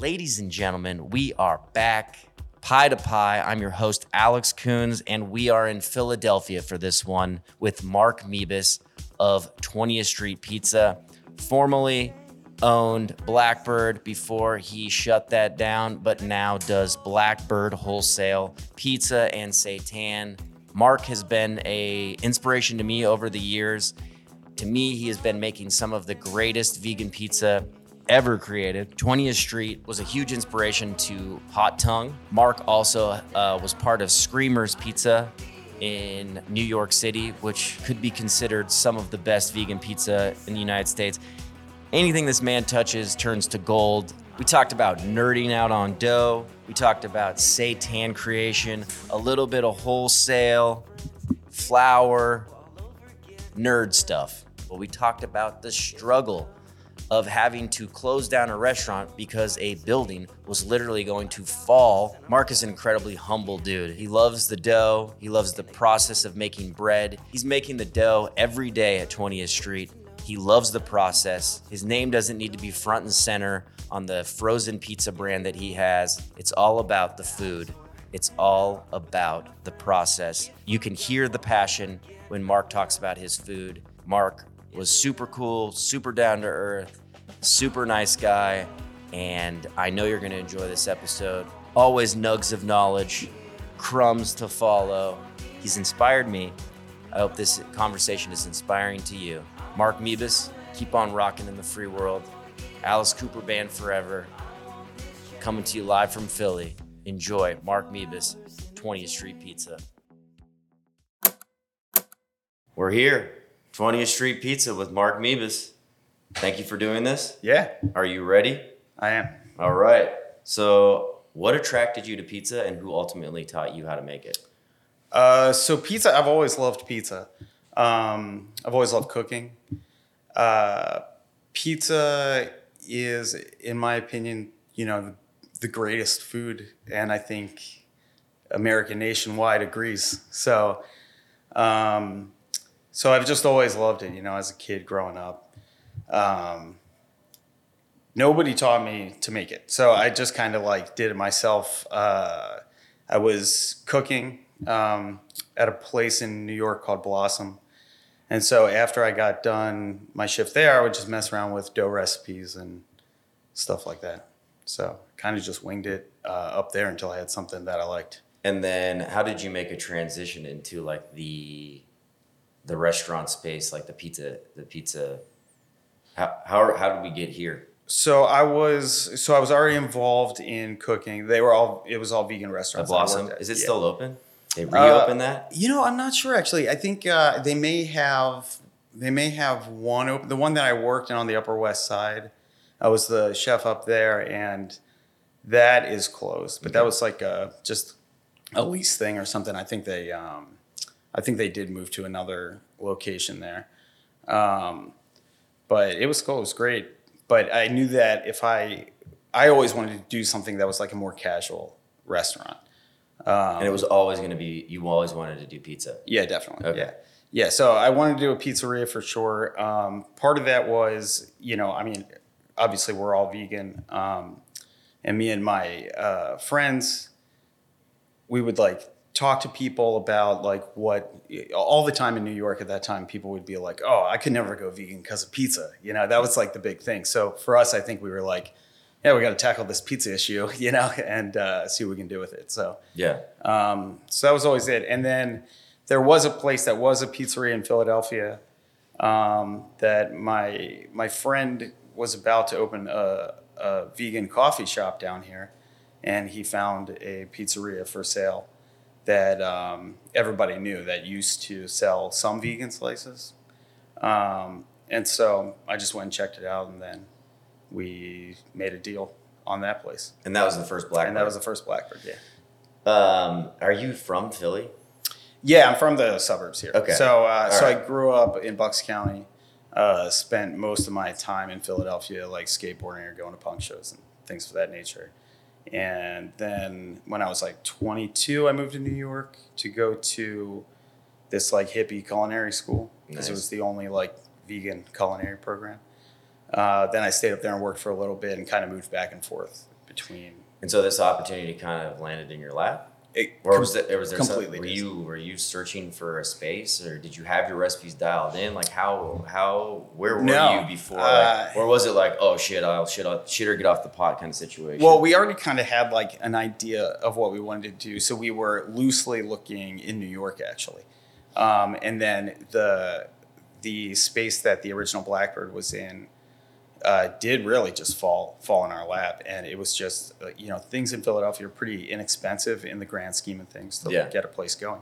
Ladies and gentlemen, we are back. Pie to Pie. I'm your host, Alex Koons, and we are in Philadelphia for this one with Mark Mebus of 20th Street Pizza, formerly owned Blackbird before he shut that down, but now does Blackbird Wholesale Pizza and Seitan. Mark has been a inspiration to me over the years. To me, he has been making some of the greatest vegan pizza ever created. 20th Street was a huge inspiration to Hot Tongue. Mark also uh, was part of Screamers Pizza in New York City, which could be considered some of the best vegan pizza in the United States. Anything this man touches turns to gold. We talked about nerding out on dough. We talked about seitan creation, a little bit of wholesale, flour, nerd stuff. But we talked about the struggle of having to close down a restaurant because a building was literally going to fall. Mark is an incredibly humble dude. He loves the dough, he loves the process of making bread. He's making the dough every day at 20th Street. He loves the process. His name doesn't need to be front and center on the frozen pizza brand that he has. It's all about the food. It's all about the process. You can hear the passion when Mark talks about his food. Mark was super cool, super down to earth, super nice guy, and I know you're going to enjoy this episode. Always nugs of knowledge, crumbs to follow. He's inspired me. I hope this conversation is inspiring to you. Mark Mebus, keep on rocking in the free world. Alice Cooper Band forever. Coming to you live from Philly. Enjoy Mark Mebus, 20th Street Pizza. We're here, 20th Street Pizza with Mark Mebus. Thank you for doing this. Yeah, Are you ready? I am. All right. So, what attracted you to pizza and who ultimately taught you how to make it? Uh, so pizza, I've always loved pizza. Um, I've always loved cooking. Uh, pizza is, in my opinion, you know, the greatest food, and I think American nationwide agrees. So, um, so I've just always loved it. You know, as a kid growing up. Um, nobody taught me to make it. So I just kind of like did it myself. Uh, I was cooking um, at a place in New York called Blossom. And so after I got done my shift there, I would just mess around with dough recipes and stuff like that. So kind of just winged it uh, up there until I had something that I liked. And then, how did you make a transition into like the the restaurant space, like the pizza, the pizza? How how how did we get here? So I was so I was already involved in cooking. They were all it was all vegan restaurants. I Blossom is it Yeah. still open? They Uh, reopened that. You know, I'm not sure actually. I think uh, they may have they may have one open. The one that I worked in on the Upper West Side, I was the chef up there, and that is closed. But that was like a, just a lease thing or something. I think they um, I think they did move to another location there. Um, but it was cool. It was great. But I knew that if I I always wanted to do something that was like a more casual restaurant. Um, and it was always going to be. You always wanted to do pizza. yeah, definitely. Okay. Yeah. Yeah. So I wanted to do a pizzeria for sure. Um, part of that was, you know, I mean, obviously we're all vegan. Um, and me and my uh, friends, we would like talk to people about like what all the time in New York at that time, people would be like, oh, I could never go vegan because of pizza. You know, that was like the big thing. So for us, I think we were like, yeah, we got to tackle this pizza issue, you know, and uh, see what we can do with it. So, Yeah. um, so that was always it. And then there was a place that was a pizzeria in Philadelphia um, that my my friend was about to open a, a vegan coffee shop down here, and he found a pizzeria for sale that um, everybody knew that used to sell some vegan slices. Um, and so I just went and checked it out, and then we made a deal on that place. And that was the first black. and that was the first Blackbird, yeah. Um, are you from Philly? Yeah, I'm from the suburbs here. Okay. So, uh, so right. I grew up in Bucks County. Uh, spent most of my time in Philadelphia, like skateboarding or going to punk shows and things of that nature. And then when I was like 22, I moved to New York to go to this like hippie culinary school because Nice. it was the only like vegan culinary program. Uh, then I stayed up there and worked for a little bit and kind of moved back and forth between. And so this opportunity kind of landed in your lap? It, Or was it, was there completely were you were you searching for a space or did you have your recipes dialed in? Like how how where were No, you before? uh, like, or was it like oh shit I'll shit I'll shit or get off the pot kind of situation? Well, we already kind of had like an idea of what we wanted to do, so we were loosely looking in New York actually, um, and then the the space that the original Blackbird was in uh, did really just fall fall in our lap, and it was just uh, you know things in Philadelphia are pretty inexpensive in the grand scheme of things to Yeah. get a place going.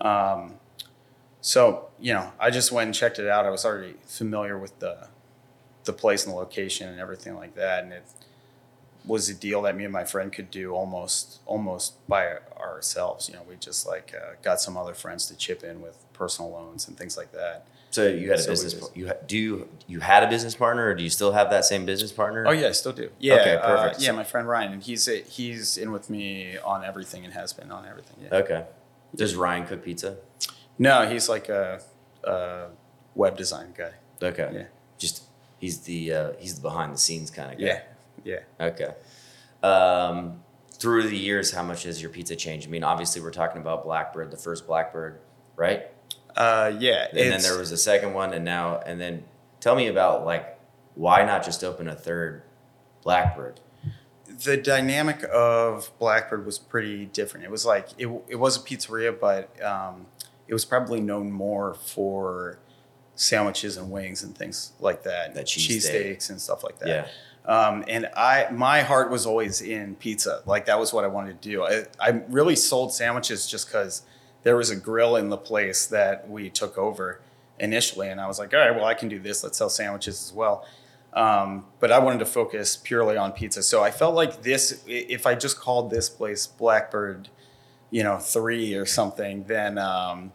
Um, so you know, I just went and checked it out. I was already familiar with the the place and the location and everything like that, and it was a deal that me and my friend could do almost almost by ourselves. You know, we just like uh, got some other friends to chip in with personal loans and things like that. So you had a so business you ha- do you you had a business partner or do you still have that same business partner? Oh yeah, I still do. Yeah, Okay, uh, perfect. yeah, my friend Ryan, and he's he's in with me on everything and has been on everything. Yeah. Okay. Does Ryan cook pizza? No, he's like a, a web design guy. Okay. Yeah. Just he's the uh, he's the behind the scenes kind of guy. Yeah, yeah. Okay. Um, through the years, how much has your pizza changed? I mean, obviously, we're talking about Blackbird, the first Blackbird, right? Uh, yeah. And then there was a second one, and now, and then tell me about like why not just open a third Blackbird? the dynamic of Blackbird was pretty different. It was like it, it was a pizzeria, but um, it was probably known more for sandwiches and wings and things like that, That cheesesteak. cheesesteaks and stuff like that. Yeah. Um, and I, my heart was always in pizza. Like that was what I wanted to do. I, I really sold sandwiches just because there was a grill in the place that we took over initially, and I was like, all right, well, I can do this. Let's sell sandwiches as well. Um, but I wanted to focus purely on pizza. So I felt like this, if I just called this place Blackbird, you know, three or something, then um,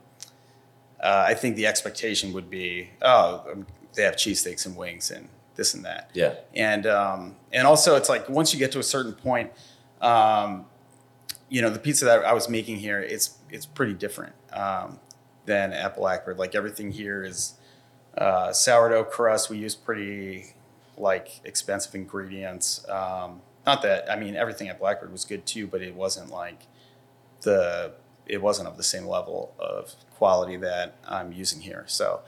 uh, I think the expectation would be, oh, um, they have cheesesteaks and wings and this and that Yeah. and um, and also it's like once you get to a certain point, um, you know, the pizza that I was making here, it's it's pretty different um, than at Blackbird. Like everything here is uh, sourdough crust. We use pretty like expensive ingredients. Um, not that I mean everything at Blackbird was good too, but it wasn't like the it wasn't of the same level of quality that I'm using here. So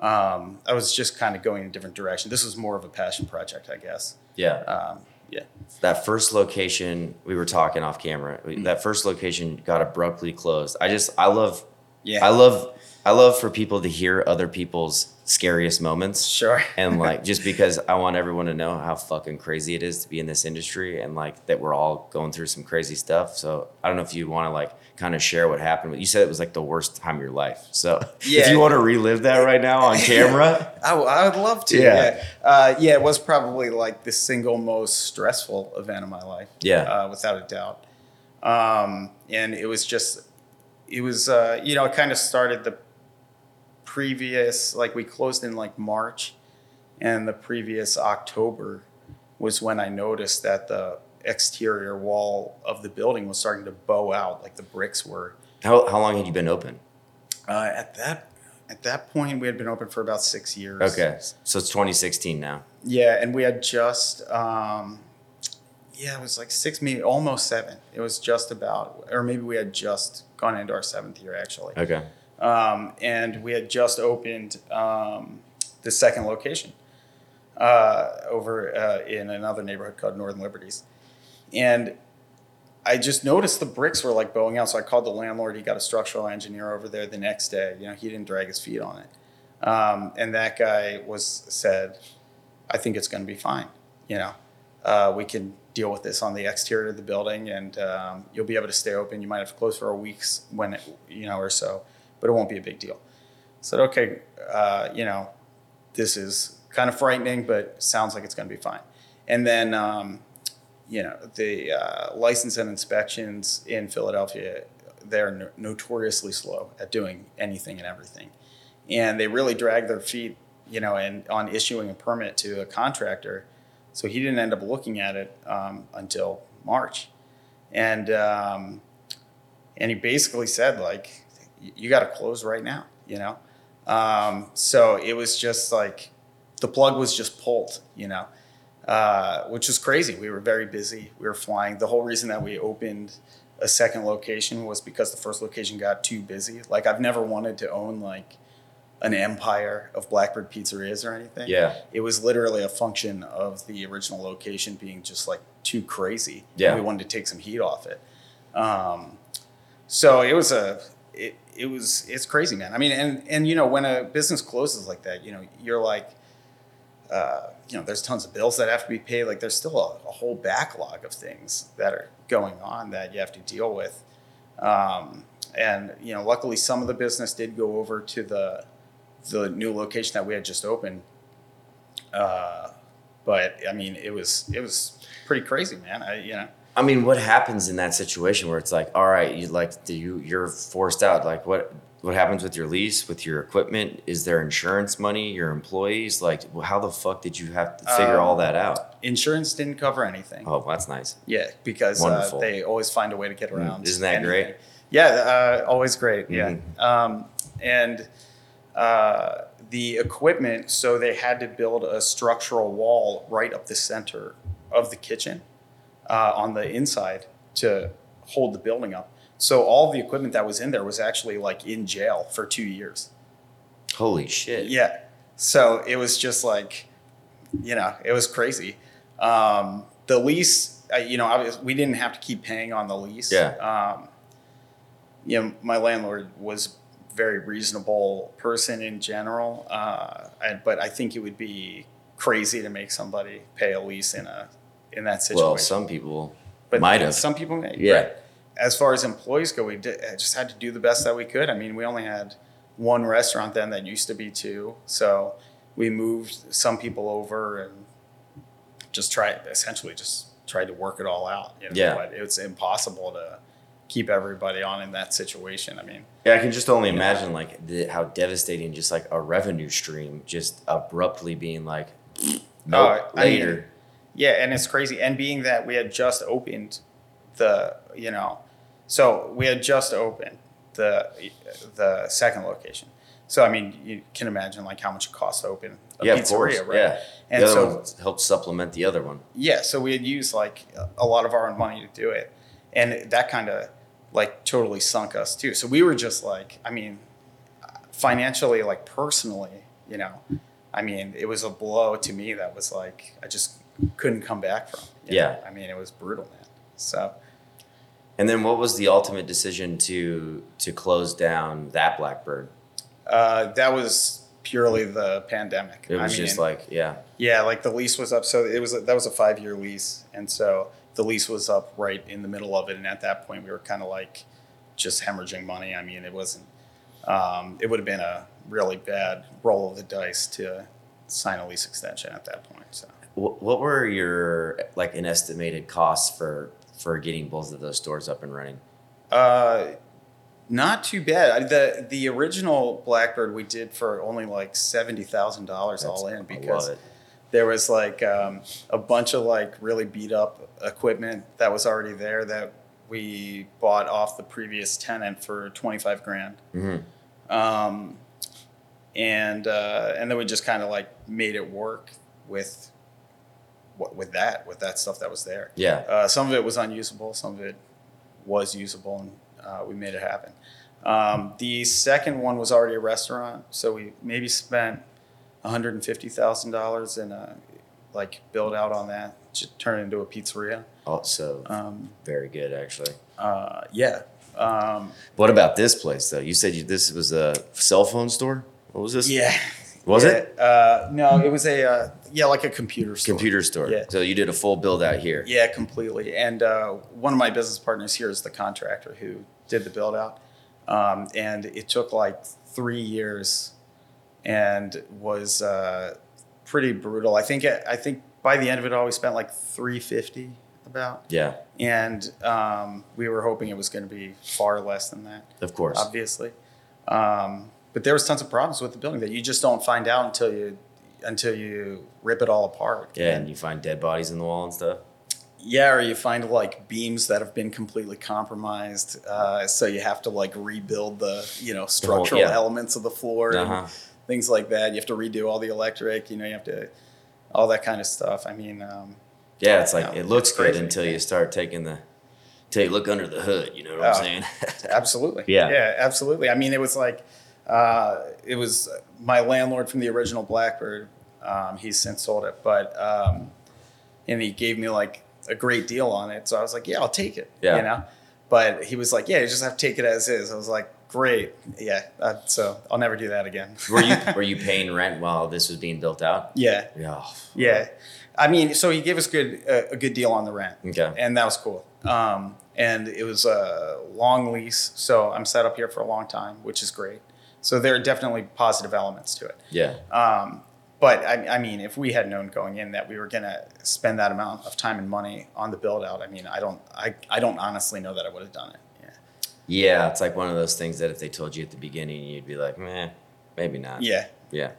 um, I was just kind of going in a different direction. This was more of a passion project, I guess. Yeah. Um, yeah. that first location we were talking off camera. we- mm. That first location got abruptly closed. I just I love Yeah. I love I love for people to hear other people's scariest moments. Sure. and like just because I want everyone to know how fucking crazy it is to be in this industry and like that we're all going through some crazy stuff. So I don't know if you want to like kind of share what happened. But you said it was like the worst time of your life. So if you want to relive that right now on camera, I, w- I would love to. Yeah. Yeah. Uh, yeah, it was probably like the single most stressful event of my life. Yeah. Uh, without a doubt. Um, and it was just, it was, uh, you know, it kind of started the previous, like we closed in like March, and the previous October was when I noticed that the exterior wall of the building was starting to bow out, like the bricks were. how how long had you been open? Uh, at that at that point, we had been open for about six years. Okay, so it's 2016 now. Yeah, and we had just, um, yeah, it was like six, maybe almost seven. It was just about, or maybe we had just gone into our seventh year actually. Okay, Um, and we had just opened um, the second location uh, over uh, in another neighborhood called Northern Liberties. And I just noticed the bricks were like bowing out. So I called the landlord. He got a structural engineer over there the next day. You know, he didn't drag his feet on it. Um, and that guy was said, I think it's going to be fine. You know, uh, we can deal with this on the exterior of the building and um, you'll be able to stay open. You might have to close for a weeks when, it, you know, or so, but it won't be a big deal. I said, okay, uh, you know, this is kind of frightening, but sounds like it's going to be fine. And then, um, you know, the uh, license and inspections in Philadelphia, they're no- notoriously slow at doing anything and everything. And they really drag their feet, you know, and on issuing a permit to a contractor. So he didn't end up looking at it um, until March. And, um, and he basically said, like, "Y- you got to close right now, you know? Um, so it was just like the plug was just pulled, you know? uh, which was crazy. We were very busy. We were flying. The whole reason that we opened a second location was because the first location got too busy. Like I've never wanted to own like an empire of Blackbird pizzerias or anything. Yeah. It was literally a function of the original location being just like too crazy. Yeah. We wanted to take some heat off it. Um, so it was a it, it was it's crazy, man. I mean, and and you know when a business closes like that, you know you're like, uh, you know, there's tons of bills that have to be paid. Like there's still a, a whole backlog of things that are going on that you have to deal with. Um, and you know, luckily some of the business did go over to the the new location that we had just opened. Uh, but I mean, it was it was pretty crazy, man. I you know. I mean, what happens in that situation where it's like, all right, you like do you you're forced out? Like what what happens with your lease, with your equipment? Is there insurance money, your employees? Like how the fuck did you have to figure all Um, that out? Insurance didn't cover anything. Oh, that's nice. Yeah, because uh. Mm, they always find a way to get around. isn't that anything. great? Yeah, uh, always great. Yeah, Mhm. um, and uh, the equipment. So they had to build a structural wall right up the center of the kitchen uh, on the inside to hold the building up. So all the equipment that was in there was actually like in jail for two years. Holy shit. Yeah. So it was just like, you know, it was crazy. Um, the lease, uh, you know, obviously we didn't have to keep paying on the lease. Yeah. Um, you know, my landlord was very reasonable person in general, uh, and, but I think it would be crazy to make somebody pay a lease in a in that situation. Well, some people but might have. Some people may. Yeah. right. As far as employees go, we did, just had to do the best that we could. I mean, we only had one restaurant then that used to be two, so we moved some people over and just tried essentially just tried to work it all out. You know? Yeah. But it's impossible to keep everybody on in that situation. I mean, Yeah, I can just only imagine like the, how devastating just like a revenue stream just abruptly being like oh, nope, I mean, later. Yeah, and it's crazy. And being that we had just opened the, you know, so we had just opened the the second location. So I mean, you can imagine like how much it costs to open a yeah, pizzeria, of course. right? Yeah. And the other so one helps supplement the other one. yeah, so we had used like a lot of our own money to do it, and that kind of like totally sunk us too. So we were just like, I mean, financially, like personally, you know, I mean, it was a blow to me that was like I just couldn't come back from. you know? Yeah. I mean, it was brutal, man. So And then what was the ultimate decision to to close down that Blackbird? uh, that was purely the pandemic. It was I just like, yeah. Yeah, like the lease was up. So it was that was a five year lease, and so the lease was up right in the middle of it. And at that point, we were kind of like just hemorrhaging money. I mean, it wasn't. Um, it would have been a really bad roll of the dice to sign a lease extension at that point. So What, what were your like an estimated costs for for getting both of those stores up and running? uh, not too bad. The The original Blackbird we did for only like seventy thousand dollars all in because there was like um, a bunch of like really beat up equipment that was already there that we bought off the previous tenant for 25 grand Mhm. um, and uh, and then we just kind of like made it work with with that with that stuff that was there Yeah. uh, some of it was unusable some of it was usable and uh, we made it happen um, the second one was already a restaurant so we maybe spent $150000 in a like build out on that to turn it into a pizzeria Also, um, very good actually. uh, yeah um, What about this place though? You said you, this was a cell phone store. What was this? yeah Was Yeah, it uh, no it was a uh, yeah like a computer store computer store? Yeah. So you did a full build out here. Yeah, completely. And uh, one of my business partners here is the contractor who did the build out. Um, and it took like three years and was uh, pretty brutal. I think I think by the end of it all, we spent like 350 about. Yeah. And um, we were hoping it was going to be far less than that, Of course. obviously. Um, but there was tons of problems with the building that you just don't find out until you until you rip it all apart. Yeah, and you find dead bodies in the wall and stuff. Yeah, or you find like beams that have been completely compromised, uh, so you have to like rebuild the you know structural yeah. elements of the floor Uh-huh. and things like that. You have to redo all the electric. You know, you have to all that kind of stuff. I mean, um, Yeah, it's like No, it looks crazy. until you start taking the, until you look under the hood. You know what Oh. I'm saying? absolutely. Yeah. Yeah, absolutely. I mean, it was like, uh, it was my landlord from the original Blackbird. Um, he's since sold it, but, um, and he gave me like a great deal on it. So I was like, yeah, I'll take it. Yeah. You know, but he was like, yeah, you just have to take it as is. I was like, great. Yeah. Uh, so I'll never do that again. were you were you paying rent while this was being built out? yeah. Yeah. Yeah, I mean, so he gave us good uh, a good deal on the rent, Okay. and that was cool. Um, and it was a long lease, so I'm set up here for a long time, which is great. So there are definitely positive elements to it. Yeah. Um, but I, I mean, if we had known going in that we were gonna spend that amount of time and money on the build out, I mean, I don't, I, I don't honestly know that I would have done it. Yeah. Yeah, it's like one of those things that if they told you at the beginning, you'd be like, meh, maybe not. Yeah. Yeah.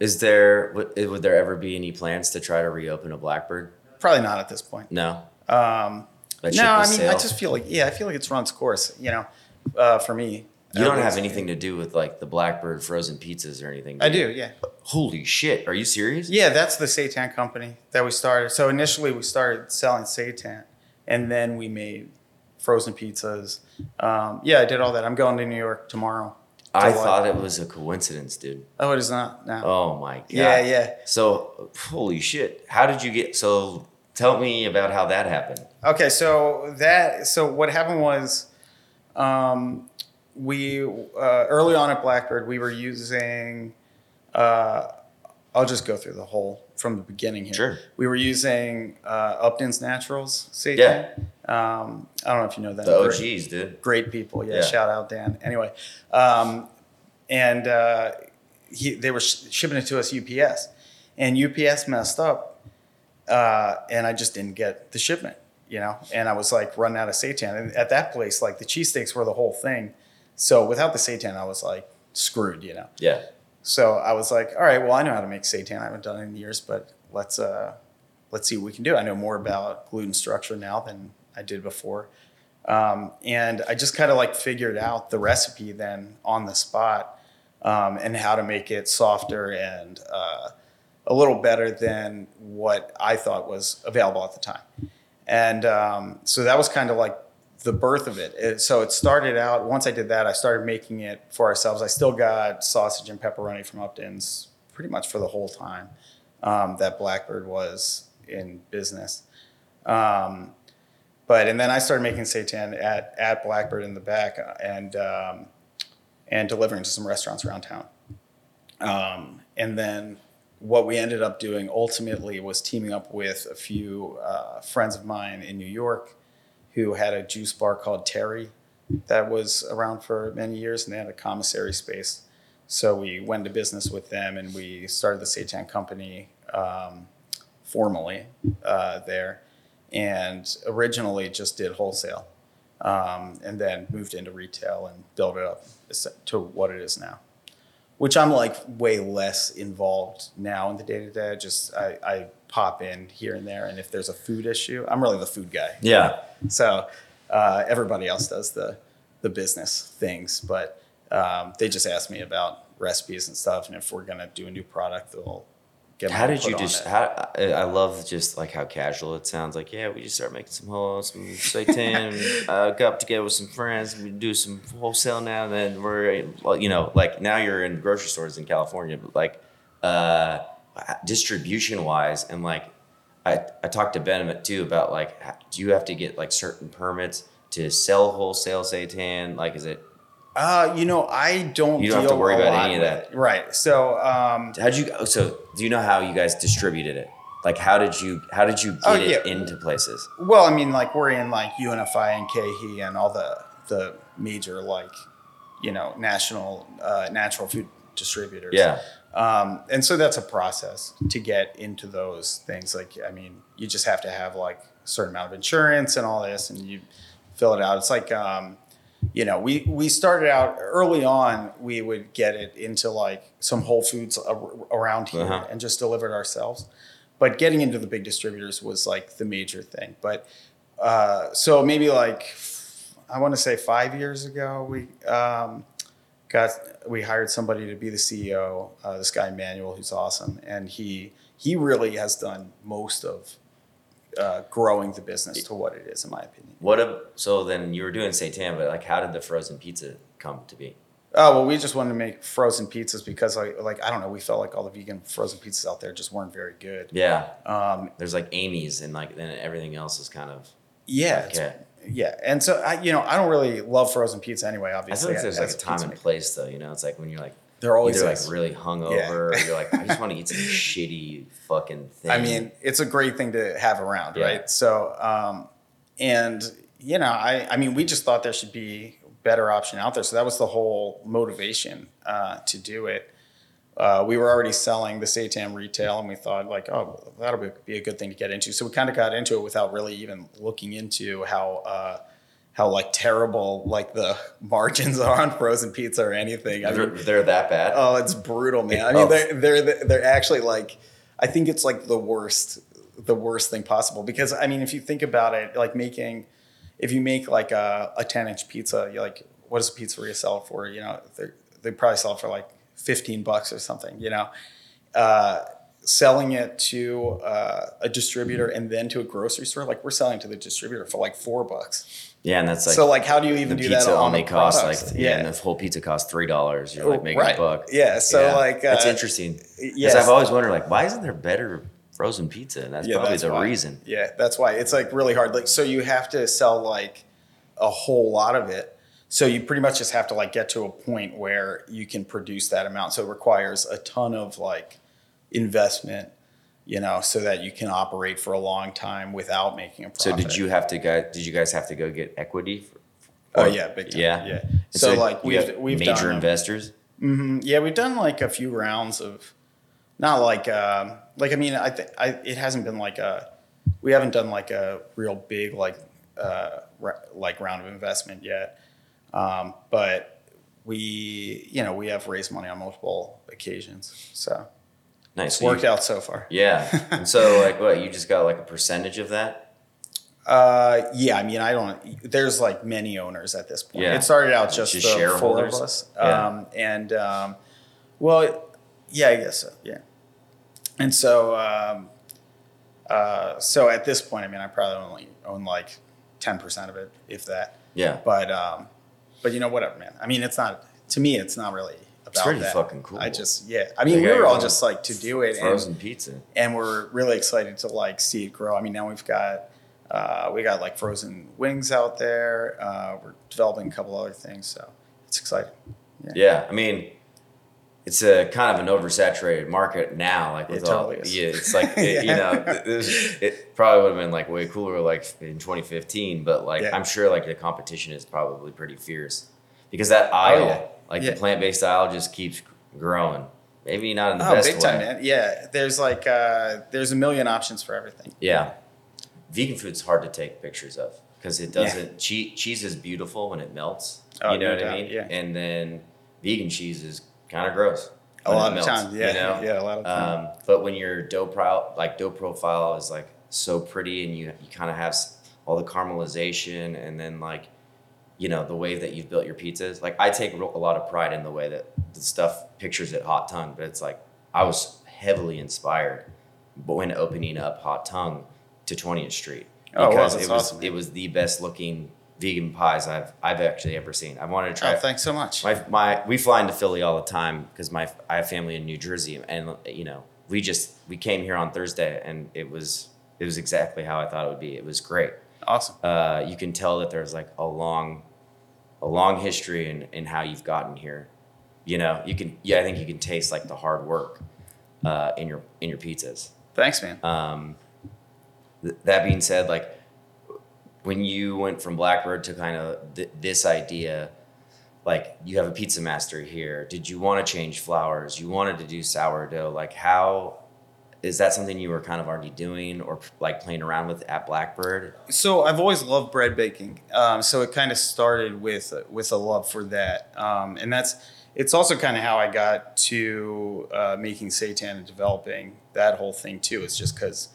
Is there would, would there ever be any plans to try to reopen a Blackbird? Probably not at this point. No. Um, no, I mean, I just feel like, yeah, I feel like it's run its course. You know, uh, for me. You don't have anything to do with like the Blackbird frozen pizzas or anything. do I do, yeah. Holy shit! Are you serious? Yeah, that's the Seitan company that we started. So initially we started selling Seitan, and then we made frozen pizzas. Um, yeah, I did all that. I'm going to New York tomorrow. I To, thought it was a coincidence, dude. Oh, it is not. No. Oh my god. yeah, yeah. So holy shit! How did you get? So tell me about how that happened. Okay, so that so what happened was, um, we uh, early on at Blackbird we were using. Uh, I'll just go through the whole from the beginning here. Sure. We were using uh, Upton's Naturals Seitan. Yeah. Um, I don't know if you know that. The OGs, dude. great people. Yeah, Yeah. shout out Dan. Anyway, um, and uh, he, they were sh- shipping it to us UPS, and UPS messed up, uh, and I just didn't get the shipment. You know, and I was like running out of seitan. And at that place, like the cheesesteaks were the whole thing. So without the seitan, I was like screwed. You know. Yeah. So I was like, all right, well, I know how to make seitan. I haven't done it in years, but let's uh, let's see what we can do. I know more about gluten structure now than I did before, um, and I just kind of like figured out the recipe then on the spot um, and how to make it softer and uh, a little better than what I thought was available at the time. And um, so that was kind of like the birth of it. it. So it started out, once I did that, I started making it for ourselves. I still got sausage and pepperoni from Upton's pretty much for the whole time um, that Blackbird was in business. Um, but, and then I started making seitan at, at Blackbird in the back uh, and, um, and delivering to some restaurants around town. Um, and then what we ended up doing ultimately was teaming up with a few uh, friends of mine in New York who had a juice bar called Terri that was around for many years, and they had a commissary space. So we went into business with them, and we started the Seitan Company um, formally uh, there, and originally just did wholesale, um, and then moved into retail and built it up to what it is now which I'm like way less involved now in the day to day. Just I, I pop in here and there, and if there's a food issue, I'm really the food guy. Yeah. So uh, everybody else does the the business things, but um, they just ask me about recipes and stuff, and if we're gonna do a new product, they'll get. How did you just? How I I love just like how casual it sounds. Like yeah, we just start making some whole some seitan. uh, got up together with some friends. We do some wholesale now. And then we're you know like now you're in grocery stores in California, but like uh, distribution wise, and like I I talked to Ben too about like do you have to get like certain permits to sell wholesale seitan? Like is it Uh, you know, I don't. You don't have to worry about any of that. Right. So um, How'd you? So do you know how you guys distributed it? Like how did you? How did you get Oh, it into places? Well, I mean, like we're in like UNFI and KeHE and all the the major like you know national uh, natural food distributors. Yeah. Um, and so that's a process to get into those things. Like, I mean, you just have to have like a certain amount of insurance and all this, and you fill it out. It's like, um, you know, we we started out early on. We would get it into like some Whole Foods around here Uh-huh. and just deliver it ourselves. But getting into the big distributors was like the major thing. But uh, so maybe like I want to say five years ago, we um, got we hired somebody to be the CEO. Uh, this guy Manuel, who's awesome, and he he really has done most of uh, growing the business to what it is, in my opinion. What a, so then you were doing seitan, but like how did the frozen pizza come to be? Oh well, we just wanted to make frozen pizzas because, like, like I don't know, we felt like all the vegan frozen pizzas out there just weren't very good. Yeah, Um, there's like Amy's and like then everything else is kind of yeah, it's- okay. Yeah, and so I, you know, I don't really love frozen pizza anyway. Obviously, I feel like there's like a time and place though. You know, it's like when you're like they're always either like really hungover, or you're like I just want to eat some shitty fucking thing. I mean, it's a great thing to have around, Yeah. right? So, um, and you know, I, I mean, we just thought there should be better option out there. So that was the whole motivation uh, to do it. Uh, we were already selling the Seitan retail, and we thought like, oh, that'll be, be a good thing to get into. So we kind of got into it without really even looking into how. Uh, how like terrible like the margins are on frozen pizza or anything. I they're, mean, they're that bad. Oh, it's brutal, man. I mean, Oh. they're they're they're actually like, I think it's like the worst, the worst thing possible. Because I mean, if you think about it, like making, if you make like a, a ten inch pizza, you like, what does a pizzeria sell for? You know, they they probably sell for like fifteen bucks or something. You know, uh, selling it to uh, a distributor and then to a grocery store, like we're selling to the distributor for like four bucks. yeah, and that's like so like, how do you even do that on only costs like yeah, and the whole pizza costs three dollars. You're like making Right. a buck. Yeah, so, like, that's uh, interesting. Because yes. I've always wondered like why isn't there better frozen pizza? And that's probably that's the why. reason. Yeah, that's why it's like really hard. Like, so you have to sell like a whole lot of it. So you pretty much just have to like get to a point where you can produce that amount. So it requires a ton of like investment, you know, so that you can operate for a long time without making a profit. So did you have to guys? Did you guys have to go get equity? For, Oh yeah, big time. Yeah. yeah. And So, like we've we've major done, investors. Mhm. Yeah, we've done like a few rounds of, not like um, like I mean I think I it hasn't been like a, we haven't done like a real big like uh, like round of investment yet, um, but we you know we have raised money on multiple occasions, so Nice. it's So you- worked out so far. Yeah. and so like what? You just got like a percentage of that? Uh, yeah, I mean, I don't. There's like many owners at this point. Yeah. It started out just, Just the four of us. Yeah. Um, and um, well, yeah, I guess so. Yeah. And so, um, uh, so at this point, I mean, I probably only own like ten percent of it, if that. Yeah. But um, but you know, whatever, man. I mean, it's not to me. It's not really about it's pretty that. fucking cool. I just yeah. I mean, Like, we were all just like to do it and Frozen pizza. and we're really excited to like see it grow. I mean, now we've got uh, we got like frozen wings out there. Uh, we're developing a couple other things, so it's exciting. Yeah, I mean, it's a kind of an oversaturated market now. Like It all, totally yeah, it's like it, you know, this, it probably would have been like way cooler like in 2015, but like Yeah. I'm sure like the competition is probably pretty fierce because that aisle, Oh, yeah. like Yeah. the plant based aisle, just keeps growing. Maybe not in the Oh, best big way. time, man! Yeah, there's like uh, there's a million options for everything. Yeah, vegan food's hard to take pictures of because it doesn't. Cheese, cheese is beautiful when it melts. Oh, you know no what I mean? yeah. And then vegan cheese is kind of gross. A lot of times, yeah, You know? yeah, a lot of times. Um, but when your dough profile, like dough profile is like so pretty and you you kind of have all the caramelization and then like you know the way that you've built your pizzas. Like I take a lot of pride in the way that the stuff pictures it hot tongue, but it's like I was heavily inspired when opening up Hot Tongue to 20th Street Oh, wow, because it was awesome, it was the best looking vegan pies I've I've actually ever seen. I wanted to try oh, thanks so much. my my we fly into Philly all the time because my I have family in New Jersey and you know we just we came here on Thursday and it was it was exactly how I thought it would be. It was great. awesome. Uh, you can tell that there's like a long a long history in, in how you've gotten here. You know, you can yeah I think you can taste like the hard work uh, in your in your pizzas. Thanks, man. Um, th- that being said, like when you went from Blackbird to kind of th- this idea, like you have a pizza master here. Did you want to change flours? You wanted to do sourdough. Like how is that something you were kind of already doing or like playing around with at Blackbird? so I've always loved bread baking. Um, so it kind of started with with a love for that, um, and that's it's also kind of how I got to uh, making seitan and developing that whole thing too. It's just because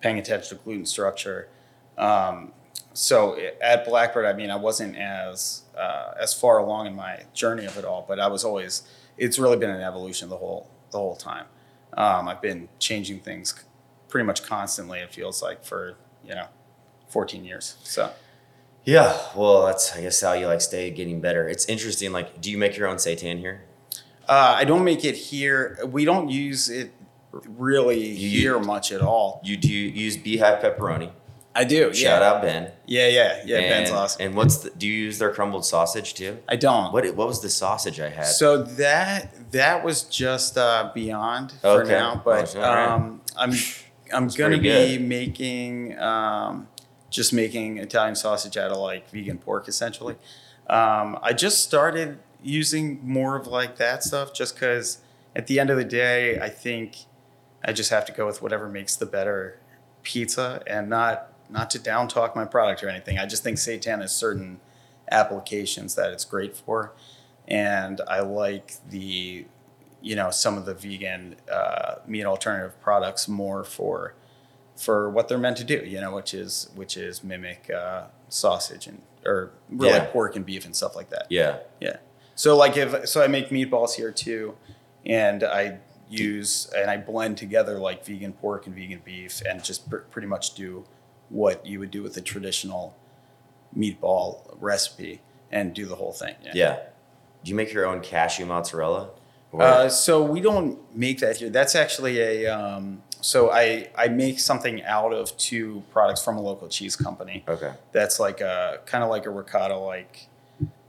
paying attention to gluten structure. Um, so at Blackbird, I mean, I wasn't as uh, as far along in my journey of it all, but I was always. It's really been an evolution the whole the whole time. Um, I've been changing things pretty much constantly. It feels like for you know, 14 years. So Yeah, well, that's I guess how you like stay getting better. It's interesting. Like, do you make your own seitan here? uh, I don't make it here. We don't use it really You- here much at all. You do you use beehive pepperoni? I do. Shout yeah. out Ben. Yeah, yeah, yeah. and, Ben's awesome. And what's the, do you use their crumbled sausage too? I don't. What what was the sausage I had? So that that was just uh, beyond for Okay. now, but Oh, right. um, I'm I'm gonna be good. making um, just making Italian sausage out of like vegan pork essentially. Um, I just started using more of like that stuff just because at the end of the day, I think I just have to go with whatever makes the better pizza and not not to down talk my product or anything. I just think seitan has certain applications that it's great for, and I like the you know some of the vegan uh, meat alternative products more for for what they're meant to do. You know, which is which is mimic uh, sausage and or really Yeah. pork and beef and stuff like that. yeah. Yeah. So like if so I make meatballs here too and I use and I blend together like vegan pork and vegan beef and just pr- pretty much do what you would do with a traditional meatball recipe and do the whole thing. Yeah. Do you make your own cashew mozzarella? Uh, so we don't make that here. That's actually a um, so I I make something out of two products from a local cheese company. okay. That's like a kind of like a ricotta like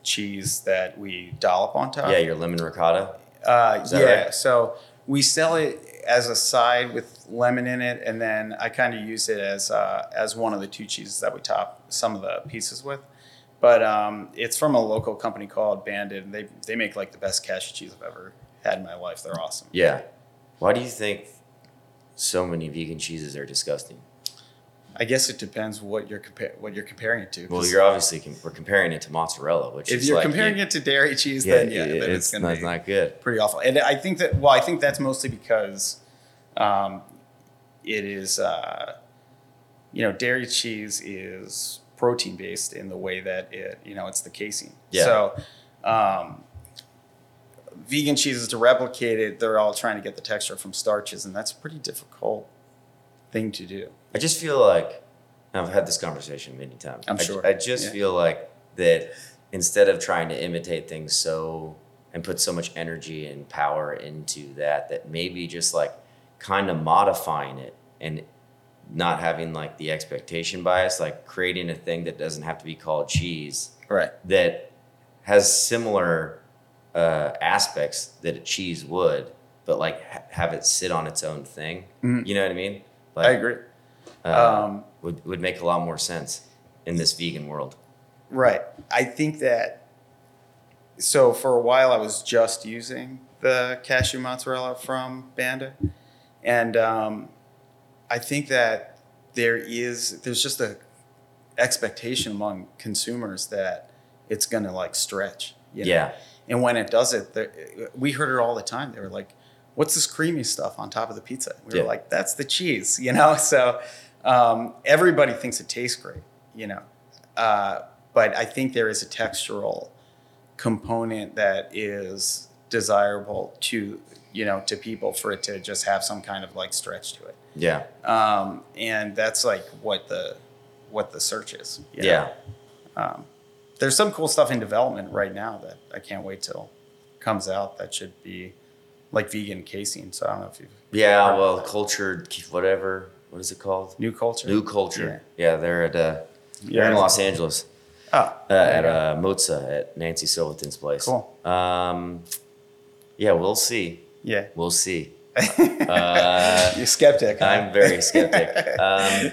cheese that we dollop on top. Yeah, your lemon ricotta. Uh, yeah. right? So we sell it as a side with lemon in it, and then I kind of use it as uh, as one of the two cheeses that we top some of the pieces with. But um, it's from a local company called Bandit. and They they make like the best cashew cheese I've ever had in my life. They're awesome. Yeah. Why do you think so many vegan cheeses are disgusting? I guess it depends what you're what you're comparing it to. Well, you're obviously com- we're comparing it to mozzarella, which if you're like comparing it to dairy cheese, yeah, then yeah, it- then it's, it's, gonna not, be not good. pretty awful. And I think that well, I think that's mostly because um, it is uh, you know dairy cheese is protein based in the way that it you know it's the casein. Yeah. So um, vegan cheeses to replicate it, they're all trying to get the texture from starches, and that's a pretty difficult thing to do. I just feel like I've had this conversation many times. I'm sure. I, just Yeah. feel like that instead of trying to imitate things so and put so much energy and power into that, that maybe just like kind of modifying it and not having like the expectation bias, like creating a thing that doesn't have to be called cheese Right. that has similar uh, aspects that a cheese would, but like ha- have it sit on its own thing. Mhm. You know what I mean? Like, I agree. Uh, Um, would would make a lot more sense in this vegan world. Right. I think that. So for a while, I was just using the cashew mozzarella from Banda, and um, I think that there is there's just a expectation among consumers that it's gonna like stretch. you know? Yeah. And when it does it, we heard it all the time. They were like, "What's this creamy stuff on top of the pizza?" We Yeah. were like, "That's the cheese," you know. So um, everybody thinks it tastes great, you know. Uh, but I think there is a textural component that is desirable to you know to people for it to just have some kind of like stretch to it. Yeah. Um, and that's like what the what the search is. you know? Yeah. Um, there's some cool stuff in development right now that I can't wait till comes out. That should be like vegan casein. So I don't know if you've Yeah. Well, cultured whatever. What is it called? new culture. New culture. Yeah. they're at uh, they're in Los Angeles Oh, uh, at uh, Mozza at Nancy Silverton's place. Cool. Um, yeah, we'll see. yeah. We'll see. Uh, You're skeptic. huh? I'm very skeptic. Um,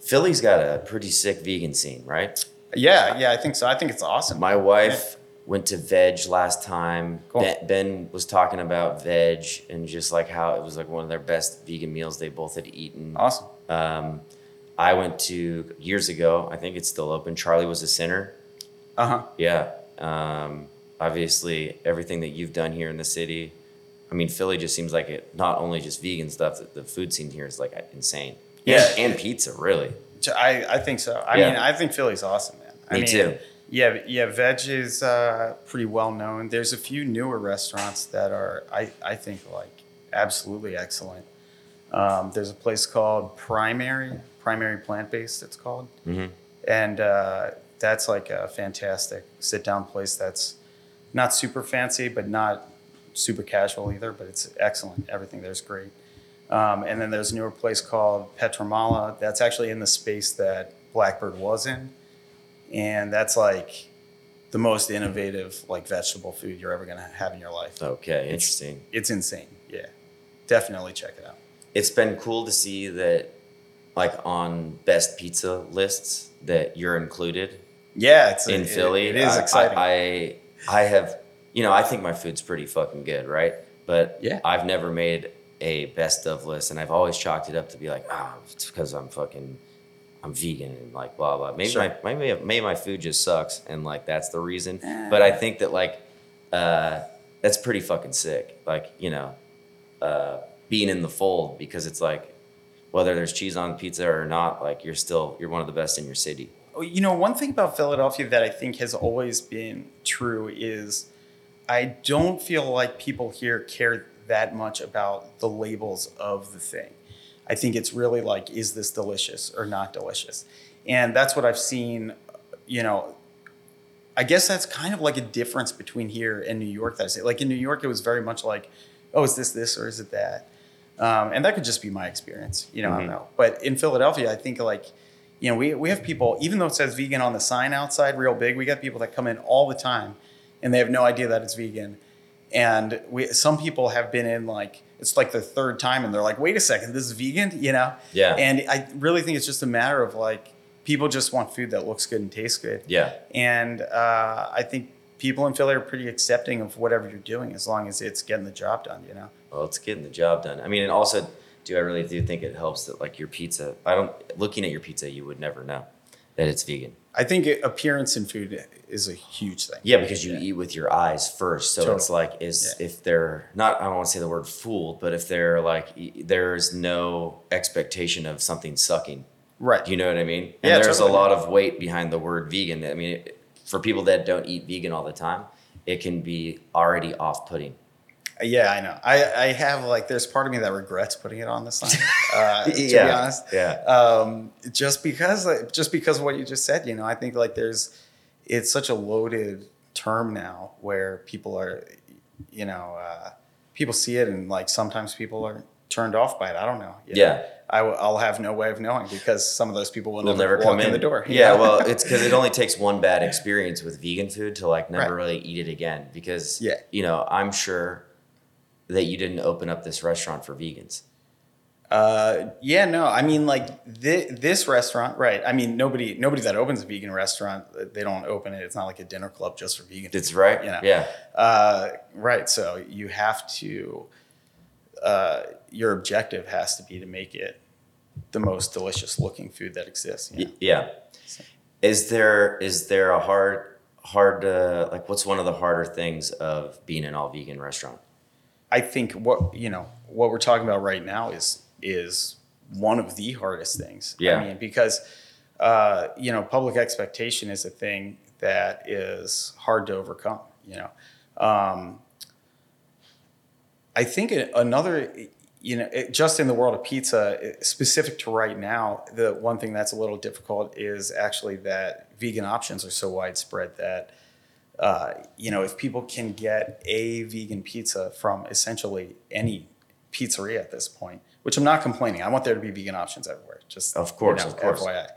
Philly's got a pretty sick vegan scene, right? yeah, yeah. I think so. I think it's awesome. My wife went to Vedge last time. Cool. Ben, ben was talking about Vedge and just like how it was like one of their best vegan meals they both had eaten. awesome. Um, I went to years ago. I think it's still open. Charlie was a sinner. Uh huh. Yeah. Um, obviously, everything that you've done here in the city. I mean, Philly just seems like it. Not only just vegan stuff. The, food scene here is like insane. Yeah. And, and pizza, really. I, I think so. I Yeah. mean, I think Philly's awesome, man. I Me mean, too. Yeah, yeah. Vedge is uh, pretty well known. There's a few newer restaurants that are, I, I think, like absolutely excellent. Um, there's a place called Primary, Primary Plant Based. It's called, Mm-hmm. and uh, that's like a fantastic sit down place. That's not super fancy, but not super casual either. But it's excellent. Everything there's great. Um, and then there's a newer place called Pietramala. That's actually in the space that Blackbird was in, and that's like the most innovative like vegetable food you're ever gonna have in your life. Okay, interesting. It's insane. Yeah, definitely check it out. It's been cool to see that, like on best pizza lists, that you're included Yeah, it's in it- Philly. It is I- exciting. I, I I have you know I think my food's pretty fucking good, right? But Yeah. I've never made a best of list, and I've always chalked it up to be like, ah, it's because I'm fucking. I'm vegan and like blah blah. Maybe Sure. my maybe maybe my food just sucks and like that's the reason. But I think that like uh, that's pretty fucking sick. Like you know, uh, being in the fold because it's like whether there's cheese on pizza or not, like you're still you're one of the best in your city. Oh, You know, one thing about Philadelphia that I think has always been true is I don't feel like people here care that much about the labels of the thing. I think it's really like, is this delicious or not delicious? And that's what I've seen, you know. I guess that's kind of like a difference between here and New York. That I say, like in New York, it was very much like, oh, is this this or is it that? Um, and that could just be my experience, you know. I don't Mhm. know. But in Philadelphia, I think like you know, we, we have people, even though it says vegan on the sign outside real big, we got people that come in all the time and they have no idea that it's vegan. And we, some people have been in like, it's like the third time and they're like, wait a second, this is vegan, you know? Yeah. And I really think it's just a matter of like, people just want food that looks good and tastes good. Yeah. And uh, I think people in Philly are pretty accepting of whatever you're doing as long as it's getting the job done, you know? Well, it's getting the job done. I mean, and also, do I really do think it helps that like your pizza? I don't. Looking at your pizza, you would never know that it's vegan. I think appearance in food is a huge thing. Yeah, because you Yeah. eat with your eyes first. So it's like, is Yeah. if they're not, I don't want to say the word fooled, but if they're like, there's no expectation of something sucking. Right. You know what I mean? And Yeah, there's totally. a lot of weight behind the word vegan. I mean, it, for people that don't eat vegan all the time, it can be already off putting. Yeah, I know. I, I have like there's part of me that regrets putting it on the sign. Uh, to be honest, yeah. Um, just because like, just because of what you just said, you know, I think like there's it's such a loaded term now where people are, you know, uh, people see it and like sometimes people are turned off by it. I don't know. you know? Yeah. I w- I'll have no way of knowing because some of those people will, Will never, never come walk in. the door. Yeah, well, it's because it only takes one bad experience with vegan food to like never Right. really eat it again. Because Yeah. you know, I'm sure that you didn't open up this restaurant for vegans. Uh, yeah, no, I mean like thi- this restaurant, right? I mean nobody nobody that opens a vegan restaurant, they don't open it. It's not like a dinner club just for vegans. It's right. You know? Yeah. Uh, right. So you have to. Uh, your objective has to be to make it the most delicious looking food that exists. you know? Yeah. Is there is there a hard hard uh, like what's one of the harder things of being an all vegan restaurant? I think what you know what we're talking about right now is is one of the hardest things. Yeah. I mean, because uh, you know, public expectation is a thing that is hard to overcome. You know, um, I think another, you know, it, just in the world of pizza, specific to right now, the one thing that's a little difficult is actually that vegan options are so widespread that, uh, you know, if people can get a vegan pizza from essentially any pizzeria at this point, which I'm not complaining, I want there to be vegan options everywhere. Just Of course, you know, of course. FYI.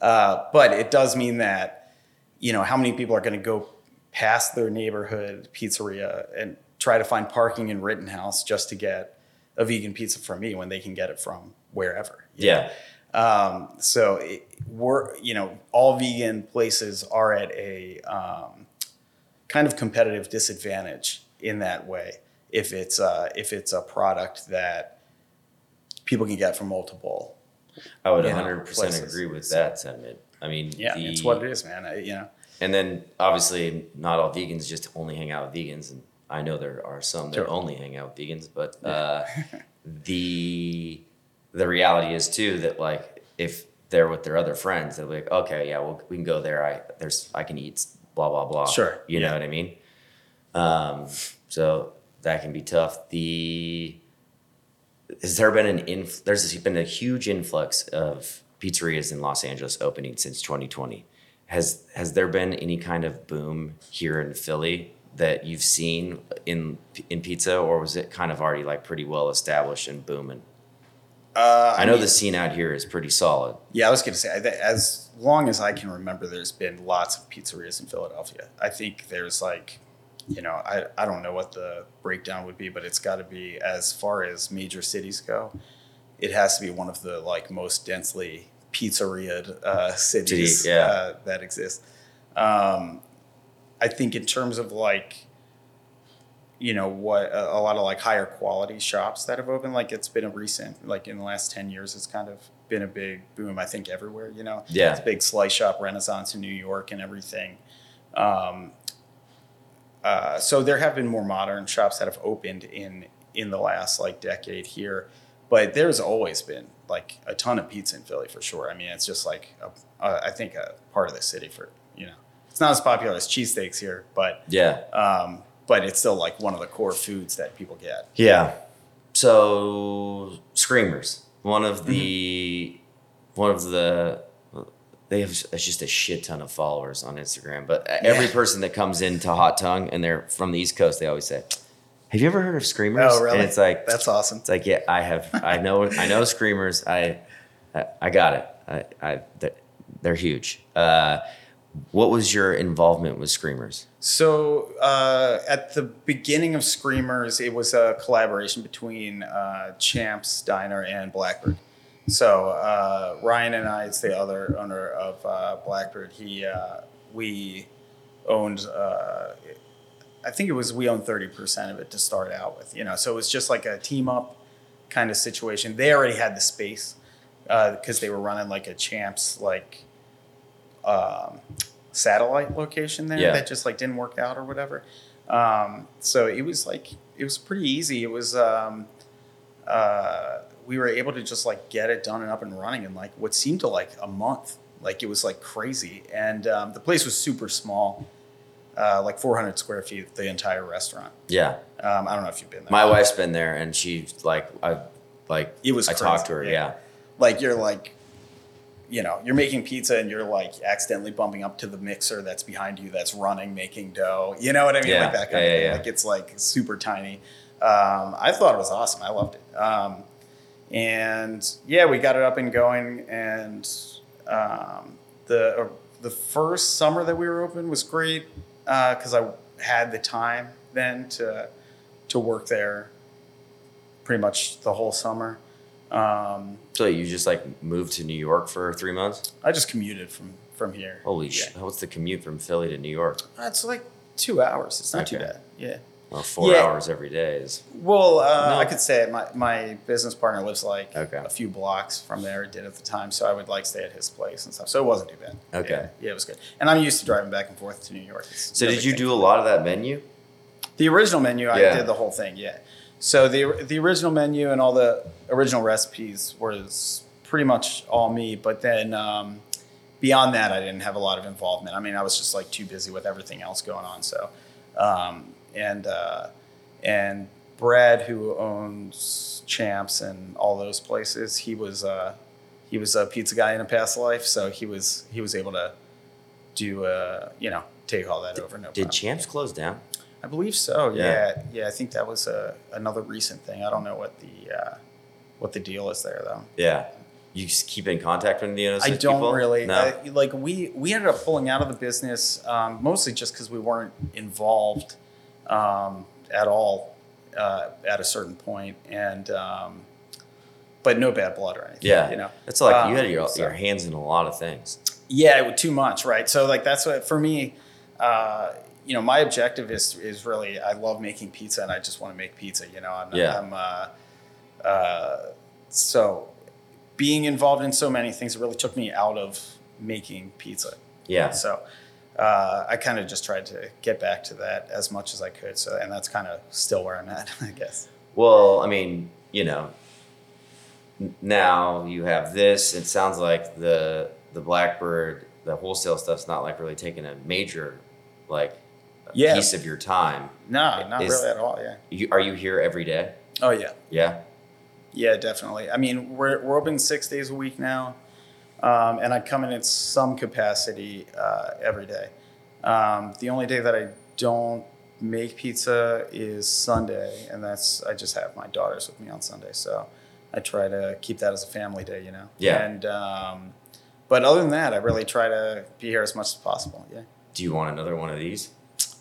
Uh, but it does mean that, you know, how many people are going to go past their neighborhood pizzeria and try to find parking in Rittenhouse just to get a vegan pizza from me when they can get it from wherever. Yeah. Um, so it, we're, you know, all vegan places are at a um, kind of competitive disadvantage in that way. If it's uh, if it's a product that people can get from multiple, I would 100% agree with that sentiment. I mean, yeah, the- it's what it is, man. I, you know, And then obviously, not all vegans just only hang out with vegans, and I know there are some that Sure. only hang out with vegans. But uh, the the reality is too that like if they're with their other friends, they're like, okay, yeah, well, we can go there. I there's I can eat blah blah blah. Sure, you know what I mean. Um, so that can be tough. The has there been an inf- there's been a huge influx of pizzerias in Los Angeles opening since 2020. Has has there been any kind of boom here in Philly that you've seen in in pizza, or was it kind of already like pretty well established and booming? Uh, I know mean, the scene out here is pretty solid. Yeah, I was going to say, I as long as I can remember, there's been lots of pizzerias in Philadelphia. I think there's like, you know, I, I don't know what the breakdown would be, but it's got to be as far as major cities go, it has to be one of the like most densely pizzeria uh, cities yeah. uh, that exist. Um, I think in terms of like, you know what a, a lot of like higher quality shops that have opened like it's been a recent like in the last 10 years it's kind of been a big boom i think everywhere you know? Yeah. it's a big slice shop renaissance in new york and everything. Um, uh, so there have been more modern shops that have opened in in the last like decade here but there's always been like a ton of pizza in philly for sure. I mean it's just like a, a, i think a part of the city for you know it's not as popular as cheesesteaks here but Yeah, um, but it's still like one of the core foods that people get. yeah. So screamers, one of the one of the they have it's just a shit ton of followers on Instagram. But every Yeah. person that comes into Hot Tongue and they're from the East Coast, they always say, "Have you ever heard of screamers?" Oh, really? And it's like That's awesome. It's like, yeah, I have. I know. I know screamers. I, I, I got it. I, I, they're, they're huge. Uh, what was your involvement with screamers? So uh, at the beginning of Screamers, it was a collaboration between uh, Champs Diner and Blackbird. So uh, Ryan and I, it's the other owner of uh, Blackbird. He, uh, we owned. Uh, I think it was we owned thirty percent of it to start out with. You know, so it was just like a team up kind of situation. They already had the space because they were running like a Champs like um, satellite location there Yeah. that just like didn't work out or whatever. Um, so it was like it was pretty easy. It was um, uh, we were able to just like get it done and up and running in like what seemed to like a month. Like it was like crazy, and um, the place was super small, uh, like 400 square feet, the entire restaurant. Yeah, Um, I don't know if you've been there. my wife's been there, and she like I like It was I talked to her. Yeah. yeah. like you're like you know you're making pizza and you're like accidentally bumping up to the mixer that's behind you that's running making dough. You know what i mean? Yeah, like that kind yeah, of thing. yeah, like it's like super tiny. Um, i thought it was awesome. I loved it. Um, and yeah we got it up and going and um, the uh, the first summer that we were open was great because i had the time then to to work there pretty much the whole summer um, So you just like moved to New York for three months? I just commuted from from here. Holy yeah. shit! What's the commute from Philly to New York? It's like two hours. It's not too bad. Yeah. Well, four Yeah. hours every day is. Well, uh, No. I could say. My my business partner lives like Okay. a few blocks from there. Did at the time, so I would like stay at his place and stuff. So it wasn't too bad. Okay. Yeah, yeah, it was good. And I'm used to driving back and forth to New York. It's So did you do a lot of that menu? The original menu, I did the whole thing. Yeah. So the the original menu and all the original recipes was pretty much all me. But then um, beyond that, I didn't have a lot of involvement. I mean, I was just like too busy with everything else going on. So um, and uh, and Brad, who owns Champs and all those places, he was uh, he was a pizza guy in a past life. So he was he was able to do uh, you know take all that over. No Did problem. Champs close down? I believe so. Yeah. Yeah, yeah. I think that was uh, another recent thing. I don't know what the uh, what the deal is there though. Yeah. You just keep in contact with of those I don't people? really No. I- like. We we ended up pulling out of the business um, mostly just because we weren't involved um, at all uh, at a certain point, and um, but no bad blood or anything. yeah. you know. It's like you Um, had your, so- your hands in a lot of things. Yeah, it too much, right? So like that's what for me. Uh, you know, my objective is is really I love making pizza and I just want to make pizza. You know, I'm, Yeah. I'm uh, uh, so being involved in so many things really took me out of making pizza. Yeah. So uh, I kind of just tried to get back to that as much as I could. So and that's kind of still where I'm at, I guess. Well, I mean, you know, now you have this. It sounds like the the Blackbird, the wholesale stuff's not like really taking a major like Yeah. piece of your time. No, not Is- really at all. Yeah. You, are you here every day? Oh yeah. Yeah. Yeah, definitely. I mean, we're, we're open six days a week now, um, and I come in at some capacity uh, every day. Um, the only day that I don't make pizza is Sunday, and that's I just have my daughters with me on Sunday, so I try to keep that as a family day, you know. Yeah. And um, but other than that, I really try to be here as much as possible. Yeah. Do you want another one of these?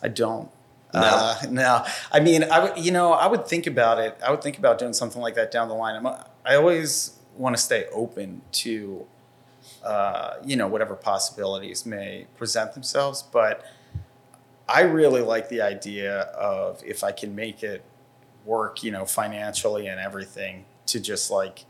I don't. No? Uh, no. I mean, I would, you know, I would think about it. I would think about doing something like that down the line. I'm, I always want to stay open to, uh, you know, whatever possibilities may present themselves. But I really like the idea of if I can make it work, you know, financially and everything, to just like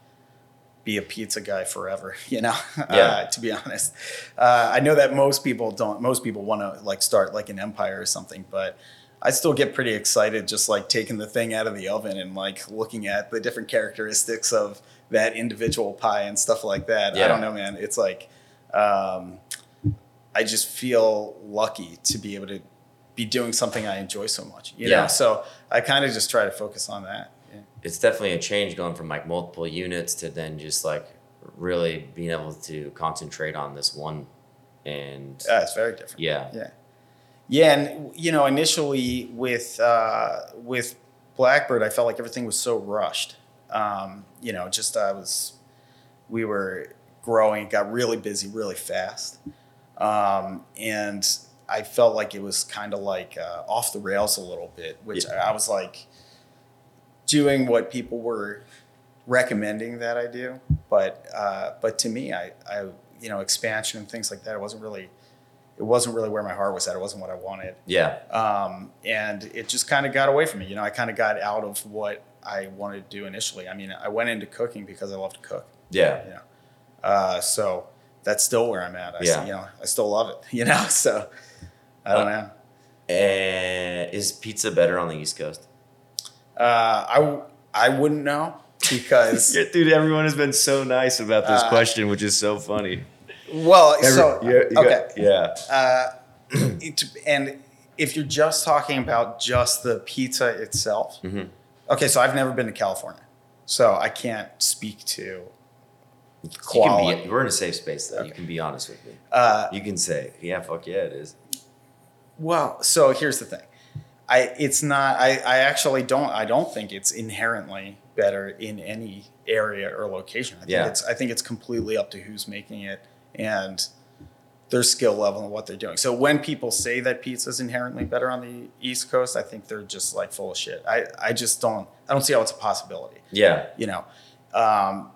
be a pizza guy forever, you know, Yeah. uh, to be honest. Uh, I know that most people don't, most people want to like start like an empire or something, but I still get pretty excited just like taking the thing out of the oven and like looking at the different characteristics of that individual pie and stuff like that. Yeah. I don't know, man. It's like, um, I just feel lucky to be able to be doing something I enjoy so much, you Yeah. know? So I kind of just try to focus on that. It's definitely a change going from like multiple units to then just like really being able to concentrate on this one. And Yeah, it's very different. yeah, Yeah. Yeah, and you know, initially with uh, with Blackbird, I felt like everything was so rushed. Um, you know, just I was, we were growing, got really busy really fast, um, and I felt like it was kind of like uh, off the rails a little bit, which Yeah. I was like doing what people were recommending that I do, but uh, but to me, I, I you know expansion and things like that, it wasn't really it wasn't really where my heart was at. It wasn't what I wanted, yeah, um, and it just kind of got away from me. You know, I kind of got out of what I wanted to do initially. I mean, I went into cooking because I love to cook. yeah. You know, uh, so that's still where I'm at. I, Yeah. you know, I still love it. You know, so I don't know. And is pizza better on the East Coast? Uh, I I wouldn't know because dude, everyone has been so nice about this Uh, question, which is so funny. well, so yeah, you got- okay. yeah, Uh, it, and if you're just talking about just the pizza itself, Mhm. okay. So I've never been to California, so I can't speak to You can quality. be, we're in a safe space though. You can be honest with me. Uh, You can say, yeah, fuck yeah, it is. well, so here's the thing. I it's not. I, I actually don't. I don't think it's inherently better in any area or location. I think Yeah. it's. I think it's completely up to who's making it and their skill level and what they're doing. So when people say that pizza is inherently better on the East Coast, I think they're just like full of shit. I I just don't. I don't see how it's a possibility. Yeah, You know. Um,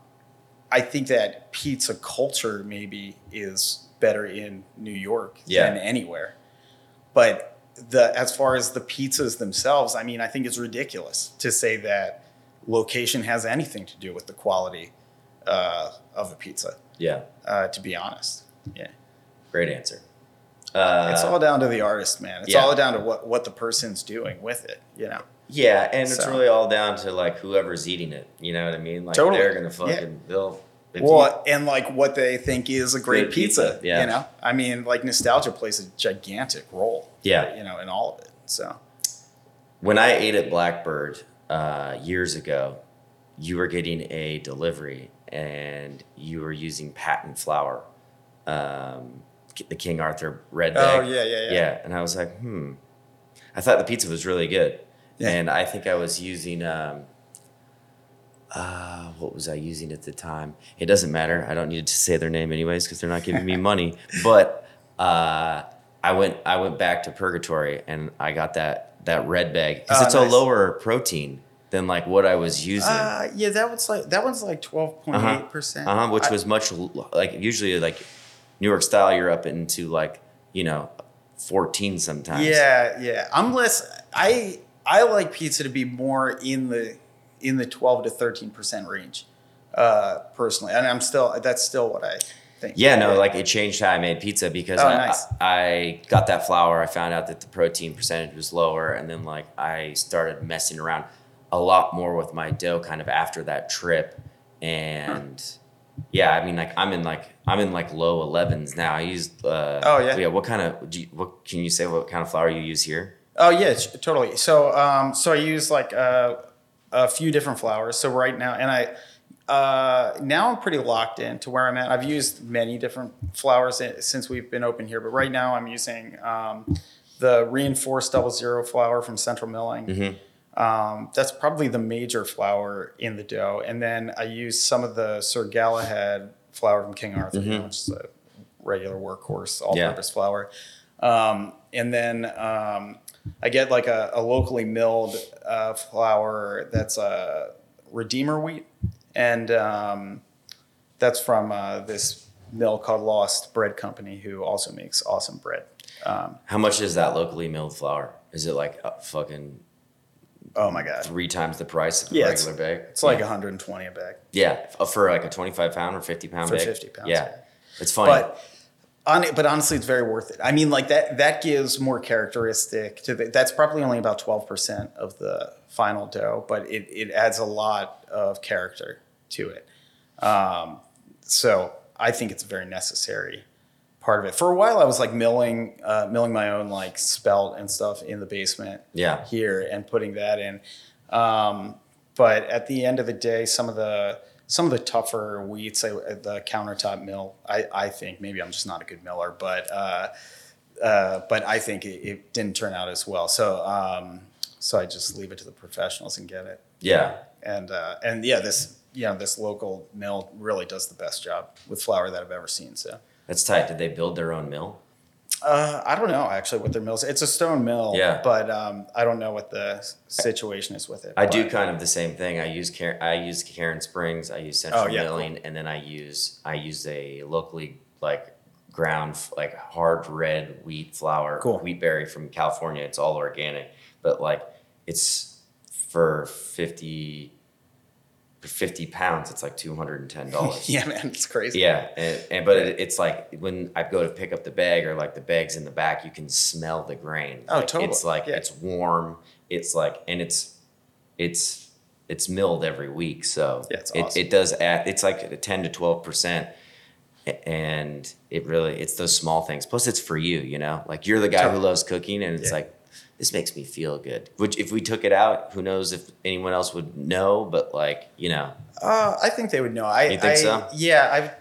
I think that pizza culture maybe is better in New York Yeah. than anywhere. But the as far as the pizzas themselves, I mean, I think it's ridiculous to say that location has anything to do with the quality uh, of a pizza. yeah. Uh, to be honest, yeah, Great answer. Uh, it's all down to the artist, man. It's yeah. all down to what what the person's doing with it. You know, Yeah, and it's really all down to like whoever's eating it. You know what I mean? Like Totally. they're gonna Yeah. fucking they'll. Well, and like what they think is a great pizza. pizza, yeah. You know, I mean, like nostalgia plays a gigantic role. Yeah. you know, in all of it. So when I ate at Blackbird uh, years ago, you were getting a delivery and you were using patent flour, um, the King Arthur red Oh, yeah, yeah, yeah. Yeah, and I was like, hmm. I thought the pizza was really good, Yeah. and I think I was using. Um, uh, what was I using at the time? It doesn't matter. I don't need to say their name anyways because they're not giving me money. But uh, I went I went back to Purgatory and I got that that red bag because Oh, it's nice. a lower protein than like what I was using. Uh, yeah, that one's like that one's like twelve point eight percent. Uh huh. Which was much like usually like New York style. You're up into like you know fourteen sometimes. Yeah, yeah. I'm less. I I like pizza to be more in the in the twelve to thirteen percent range, uh, personally, and I'm still that's still what I think. Yeah, no, like it changed how I made pizza because Oh, I, nice. I, I got that flour. I found out that the protein percentage was lower, and then like I started messing around a lot more with my dough kind of after that trip, and yeah, I mean like I'm in like I'm in like low 11s now. I used uh, Oh, yeah? yeah. What kind of do you, what can you say? What kind of flour you use here? Oh yeah, totally. So um, so I use like uh, a few different flours. So right now, and I uh, now I'm pretty locked in to where I'm at. I've used many different flours since we've been open here, but right now I'm using um, the reinforced double zero flour from Central Milling. Um, that's probably the major flour in the dough, and then I use some of the Sir Galahad flour from King Arthur, you know, which is a regular workhorse all-purpose flour. Um, and then um, I get like a, a locally milled uh, flour that's a Redeemer wheat, and um, that's from uh, this mill called Lost Bread Company, who also makes awesome bread. Um, How much is that locally milled flour? Is it like a fucking oh my god, three times the price of a Yeah, it's- regular bag? it's like yeah. 120 a bag. yeah, for like a twenty-five pound or fifty pound For bag. 50 pounds, Yeah, yeah. it's funny. But on but honestly, it's very worth it. I mean, like that that gives more characteristic to the, that's probably only about twelve percent of the final dough, but it it adds a lot of character to it. Um, so I think it's a very necessary part of it. For a while, I was like milling uh, milling my own like spelt and stuff in the basement yeah, here and putting that in. Um, but at the end of the day, some of the some of the tougher wheats, I, the countertop mill, I, I think maybe I'm just not a good miller, but uh, uh, but I think it, it didn't turn out as well. So um, so I just leave it to the professionals and get it. yeah. And uh, and yeah, this you know this local mill really does the best job with flour that I've ever seen. So. That's tight. Did they build their own mill? Uh, I don't know actually what their mills. It's a stone mill, Yeah. But um, I don't know what the situation is with it. I do kind of the same thing. I use Car- I use Cairnspring. I use Central Oh, yeah, Milling, and then I use I use a locally like ground like hard red wheat flour, Cool. wheat berry from California. It's all organic, but like it's for fifty for fifty pounds. It's like two hundred and ten dollars. Yeah, man, it's crazy. Yeah, and, and but it, it's like when I go to pick up the bag or like the bags in the back, you can smell the grain. Oh, Like, totally. It's like Yeah. it's warm. It's like and it's it's it's milled every week, so Yeah, it's it, awesome. it does add. It's like a ten to twelve percent, and it really it's those small things. Plus, it's for you. You know, like you're the guy who loves cooking, and it's Yeah. like this makes me feel good. Which if we took it out, who knows if anyone else would know? But like you know, Uh, I think they would know. I You think I, so? Yeah, I've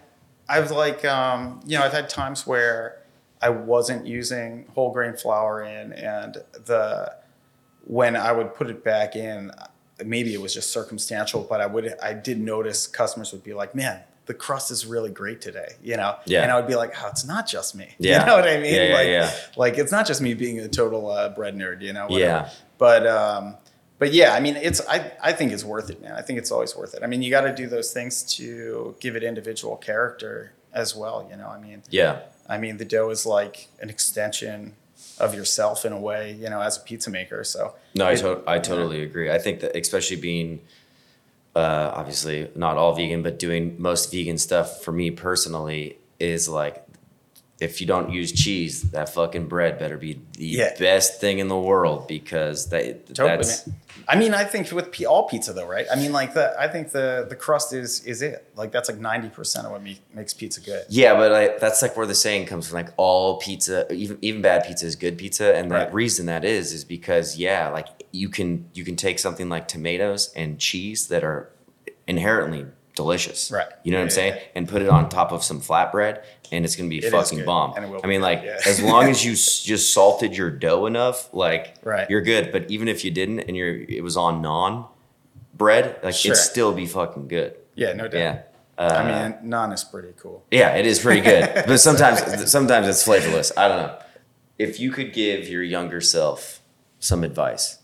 I've like um, you know I've had times where I wasn't using whole grain flour in, and the when I would put it back in, maybe it was just circumstantial, but I would I did notice customers would be like, "Man, the crust is really great today," you know. Yeah. And I would be like, "Oh, it's not just me." Yeah. You know what I mean? Yeah, yeah, like, yeah. like it's not just me being a total uh, bread nerd, you know. whatever. Yeah. But um, but yeah, I mean, it's I I think it's worth it, man. I think it's always worth it. I mean, you got to do those things to give it individual character as well. You know, I mean, yeah, I mean, the dough is like an extension of yourself in a way, you know, as a pizza maker. So No, I, to- I totally agree. I think that especially being uh, obviously not all vegan, but doing most vegan stuff for me personally is like if you don't use cheese, that fucking bread better be the Yeah. best thing in the world because that Totally, that's. I mean, I think with p- all pizza though, right? I mean, like the I think the the crust is is it. Like that's like ninety percent of what me, makes pizza good. yeah, but I, that's like where the saying comes from. Like all pizza, even even bad pizza is good pizza, and the reason that is is because yeah, like you can you can take something like tomatoes and cheese that are inherently delicious, Right. You know what I'm Yeah, saying, yeah, and put it on top of some flatbread, and it's gonna be It fucking bomb. and it will I mean, good, like yeah. as long as you s- just salted your dough enough, like Right. you're good. But even if you didn't, and you're it was on naan bread, like Sure. it'd still be fucking good. Yeah, no doubt. Yeah. Uh, I mean, naan is pretty cool. yeah, it is pretty good, but sometimes sometimes it's flavorless. I don't know. If you could give your younger self some advice,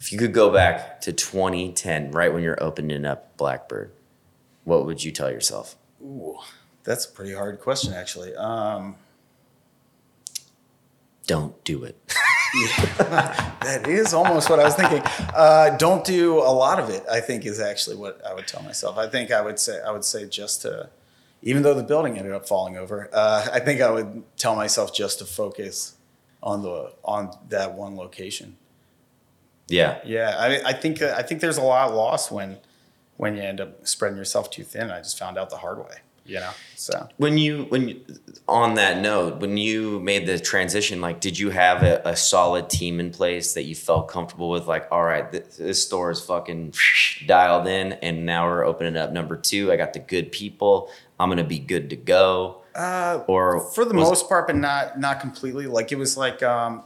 if you could go back to 2010, right when you're opening up Blackbird, what would you tell yourself? Ooh, that's a pretty hard question, actually. Um, Don't do it. that is almost what I was thinking. Uh, don't do a lot of it. I think is actually what I would tell myself. I think I would say I would say just to, even though the building ended up falling over, uh, I think I would tell myself just to focus on the on that one location. Yeah, Yeah, I, I think I think there's a lot lost when when you end up spreading yourself too thin. I just found out the hard way. you know. So When you when you, on that note, when you made the transition, like, did you have a, a solid team in place that you felt comfortable with? Like, all right, th- this store is fucking dialed in, and now we're opening up number two. I got the good people. I'm gonna be good to go. uh, Or for the most part, but not not completely. Like it was like um,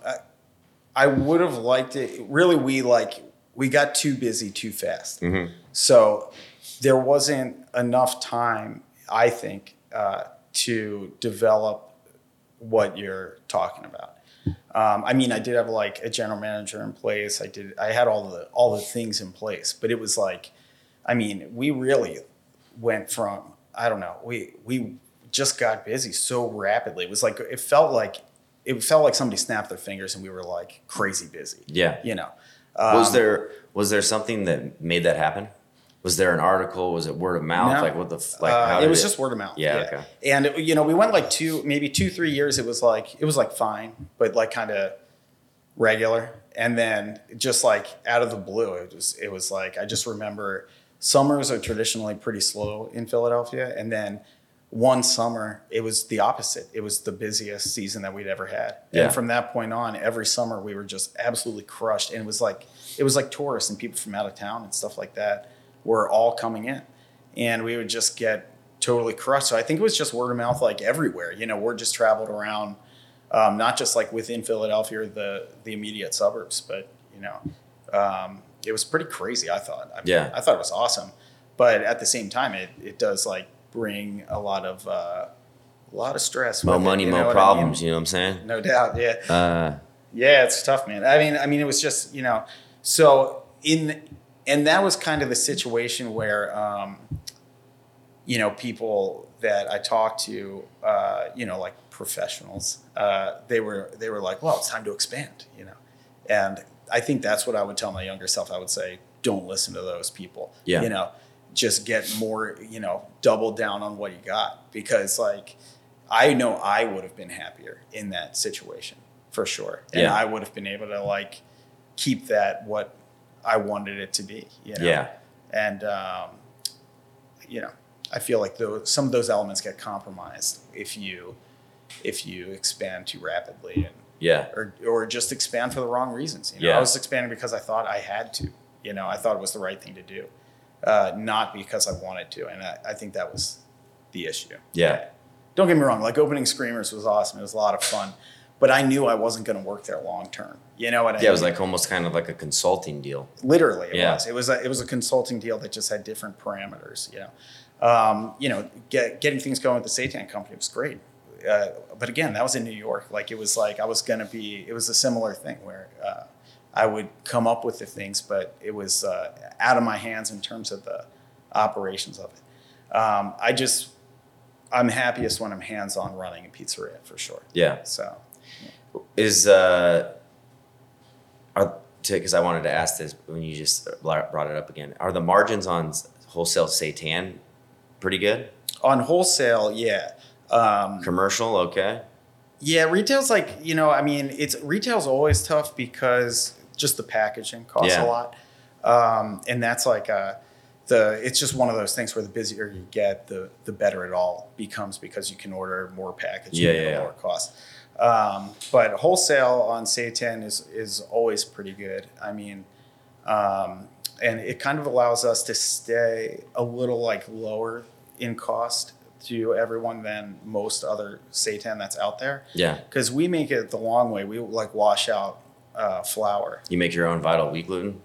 I, would have liked it. Really, we like we got too busy too fast. Mm-hmm. So there wasn't enough time, I think, uh, to develop what you're talking about. Um, I mean, I did have like a general manager in place. I did. I had all the all the things in place, but it was like, I mean, we really went from I don't know. We we just got busy so rapidly. It was like it felt like it felt like somebody snapped their fingers and we were like crazy busy. Yeah. You know. was Um, there was there something that made that happen? Was there an article? Was it word of mouth? No. Like what the f- like? Uh, how it was just word of mouth. Yeah, okay. And it- you know, we went like two, maybe two, three years. It was like it was like fine, but like kind of regular. And then just like out of the blue, it was it was like I just remember summers are traditionally pretty slow in Philadelphia, and then one summer it was the opposite. It was the busiest season that we'd ever had. Yeah. And from that point on, every summer we were just absolutely crushed. And it was like it was like tourists and people from out of town and stuff like that were all coming in. And we would just get totally crushed. So I think it was just word of mouth like everywhere. You know, word just traveled around, um, not just like within Philadelphia or the the immediate suburbs, but you know, um, it was pretty crazy. I thought. I mean, Yeah. I thought it was awesome, but at the same time, it it does like bring a lot of uh, a lot of stress. Mo with it, money, you know mo I problems. mean? You know what I'm saying? No doubt. Yeah. Uh, Yeah, it's tough, man. I mean, I mean, it was just you know, so in and that was kind of the situation where um, you know people that I talked to, uh, you know, like professionals, uh, they were they were like, well, it's time to expand, you know, and I think that's what I would tell my younger self. I would say, don't listen to those people. Yeah. You know, just get more, you know, double down on what you got because like I know I would have been happier in that situation for sure. And Yeah. I would have been able to like keep that what I wanted it to be, you know? Yeah. And, um, you know, I feel like those, some of those elements get compromised if you, if you expand too rapidly and, yeah. or, or just expand for the wrong reasons. You know, Yeah. I was expanding because I thought I had to, you know, I thought it was the right thing to do, uh, not because I wanted to. And I, I think that was the issue. Yeah. Don't get me wrong, like opening Screamers was awesome. It was a lot of fun, but I knew I wasn't going to work there long term. You know what I mean? Yeah, it was like almost kind of like a consulting deal. literally it Yeah. was. It was a, it was a consulting deal that just had different parameters. You know, um, you know, get, getting things going with the Seitan company was great. Uh, but again, that was in New York. Like it was like I was going to be. It was a similar thing where uh, I would come up with the things, but it was uh, out of my hands in terms of the operations of it. Um, I just I'm happiest when I'm hands on running a pizzeria for sure. Yeah. So Is uh, are because I wanted to ask this when you just brought it up again. Are the margins on wholesale seitan pretty good? on wholesale, yeah. Um, Commercial, okay. Yeah, retail's like you know, I mean, it's retail's always tough because just the packaging costs Yeah. a lot, um, and that's like uh the. It's just one of those things where the busier you get, the the better it all becomes because you can order more packaging Yeah, at yeah, a lower cost. Um, but wholesale on Seitan is is always pretty good. I mean, um, and it kind of allows us to stay a little like lower in cost to everyone than most other Seitan that's out there Yeah. because we make it the long way. We like wash out uh, flour, You make your own vital wheat gluten.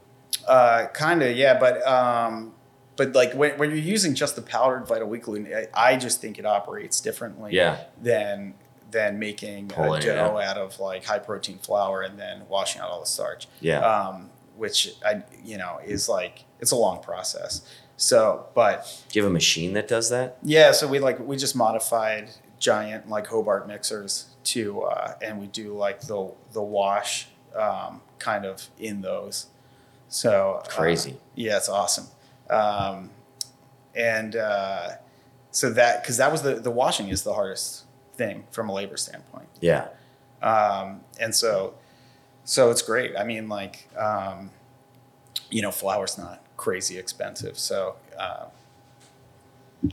uh, kind of, yeah. But um, but like when, when you're using just the powdered vital wheat gluten, I, I just think it operates differently Yeah. than than making Pulling a dough out. out of like high protein flour and then washing out all the starch. Yeah. Um, which I you know is like it's a long process. So, but Do you have a machine that does that? Yeah, so we like we just modified giant like Hobart mixers to uh, and we do like the the wash um, kind of in those. So uh, Crazy. yeah, it's awesome. Um, and uh, so that because that was the the washing is the hardest thing from a labor standpoint. Yeah. Um, and so so it's great. I mean, like um, you know, flour's not crazy expensive, so uh,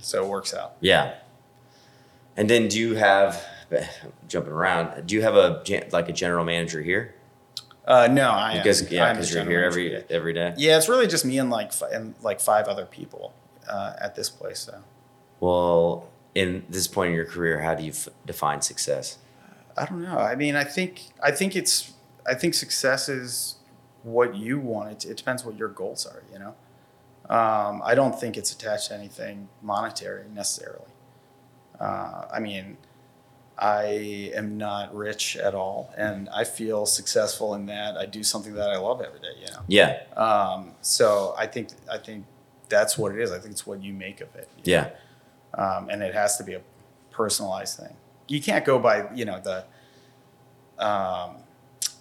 so it works out. Yeah. And then do you have jumping around? Do you have a like a general manager here? Uh, no, I Because am. yeah, because you're here every every day. Yeah, it's really just me and like fi- and like five other people uh, at this place. So Well, in this point in your career, how do you f- define success? I don't know. I mean, I think I think it's I think success is what you want. It, it depends what your goals are. You know, um, I don't think it's attached to anything monetary necessarily. Uh, I mean, I am not rich at all, and I feel successful in that I do something that I love every day. You know. Yeah, Um, so I think I think that's what it is. I think it's what you make of it. yeah. Um, and it has to be a personalized thing. You can't go by you know the um,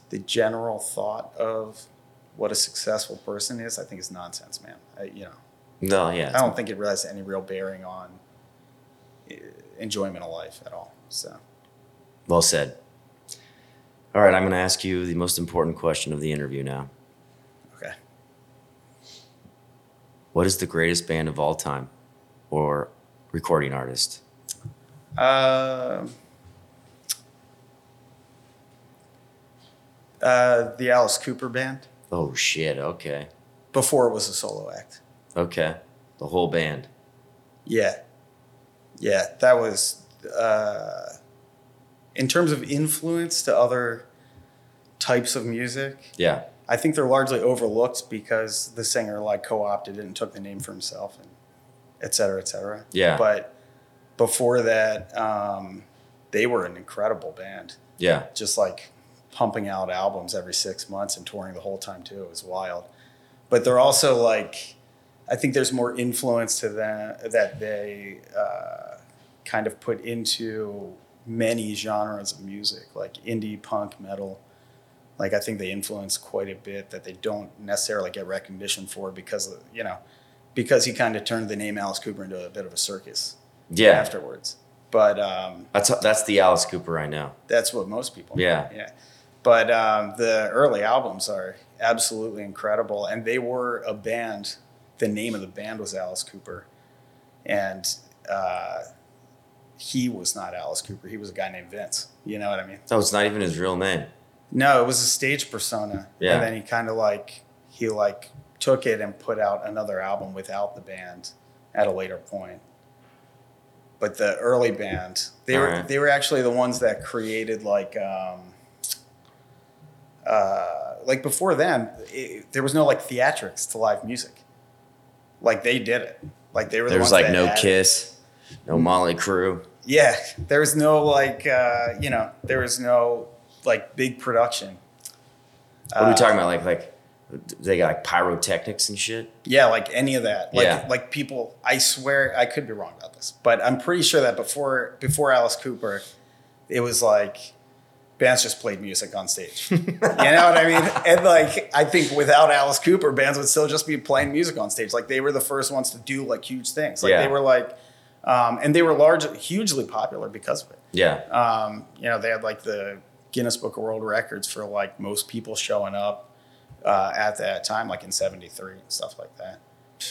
the general thought of what a successful person is. I think is nonsense, man. I, you know, no, yeah. I don't think it really has any real bearing on uh, enjoyment of life at all. So Well said. All right, I'm going to ask you the most important question of the interview now. okay. What is the greatest band of all time, or recording artist? Um uh, the Alice Cooper band Oh shit. Okay. before it was a solo act. Okay. The whole band. Yeah, yeah, that was uh, in terms of influence to other types of music. Yeah. I think they're largely overlooked because the singer like co-opted it and took the name for himself and et cetera, et cetera. Yeah. But before that, um, they were an incredible band. Yeah. just like pumping out albums every six months and touring the whole time too. It was wild. But they're also like, I think there's more influence to them that they uh, kind of put into many genres of music, like indie, punk, metal. Like I think they influence quite a bit that they don't necessarily get recognition for because of, you know, because he kind of turned the name Alice Cooper into a bit of a circus Yeah. afterwards. But um, That's that's the Alice Cooper I know. that's what most people. Yeah. Yeah. But um, the early albums are absolutely incredible, and they were a band. The name of the band was Alice Cooper, and uh, he was not Alice Cooper. He was a guy named Vince. You know what I mean? Oh, it's not even his real name. No, it was a stage persona. Yeah. And then he kind of like he like took it and put out another album without the band at a later point. But the early band, they were Alright. they were actually the ones that created like um uh like before them it, there was no like theatrics to live music. Like they did it. Like they were the There's ones like no Kiss, no Mötley Crüe. Yeah, there was no like uh, you know there was no like big production. What are we Uh, talking about? Like like they got like pyrotechnics and shit. Yeah, like any of that. Like Yeah. like people I swear I could be wrong about this, but I'm pretty sure that before before Alice Cooper, it was like bands just played music on stage. you know what I mean? And like I think without Alice Cooper, bands would still just be playing music on stage. Like they were the first ones to do like huge things. Like Yeah. they were like um, and they were large hugely popular because of it. Yeah. Um, you know, they had like the Guinness Book of World Records for like most people showing up uh, at that time, like in '73 and stuff like that.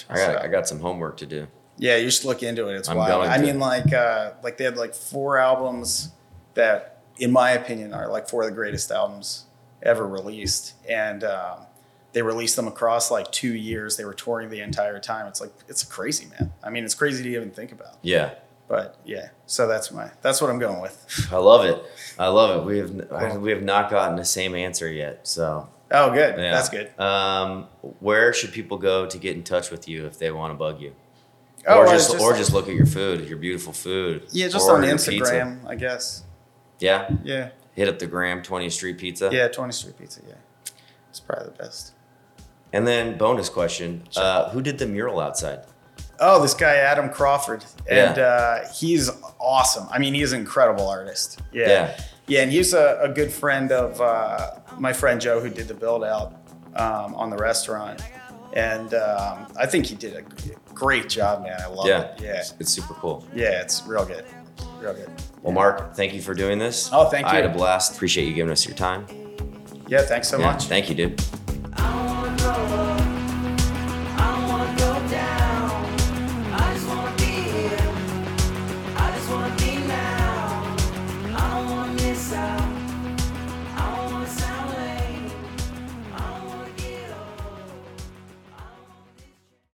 I got I got some homework to do. Yeah, you should look into it. It's I'm wild. I mean, like, uh, like they had like four albums that, in my opinion, are like four of the greatest albums ever released, and um, they released them across like two years. They were touring the entire time. It's like it's crazy, man. I mean, it's crazy to even think about. Yeah. But yeah, so that's my that's what I'm going with. I love it. I love it. We have we have not gotten the same answer yet. So Oh, good. yeah. That's good. Um, where should people go to get in touch with you if they want to bug you? Oh, or uh, just, or just look at your food, your beautiful food. Yeah, just on your pizza. Instagram, I guess. Yeah. Yeah. Hit up the gram 20th Street Pizza. Yeah, 20th Street Pizza, yeah. It's probably the best. And then bonus question: uh, Who did the mural outside? Oh, this guy, Adam Crawford. And Yeah. uh, he's awesome. I mean, he's an incredible artist. Yeah. Yeah. Yeah, and he's a, a good friend of uh, my friend Joe, who did the build out um, on the restaurant. And um, I think he did a great job, man. I love Yeah. it. Yeah. It's super cool. Yeah, it's real good. Real good. Well, Mark, thank you for doing this. Oh, thank you. I had a blast. Appreciate you giving us your time. Yeah, thanks so Yeah, much. Thank you, dude. Lord.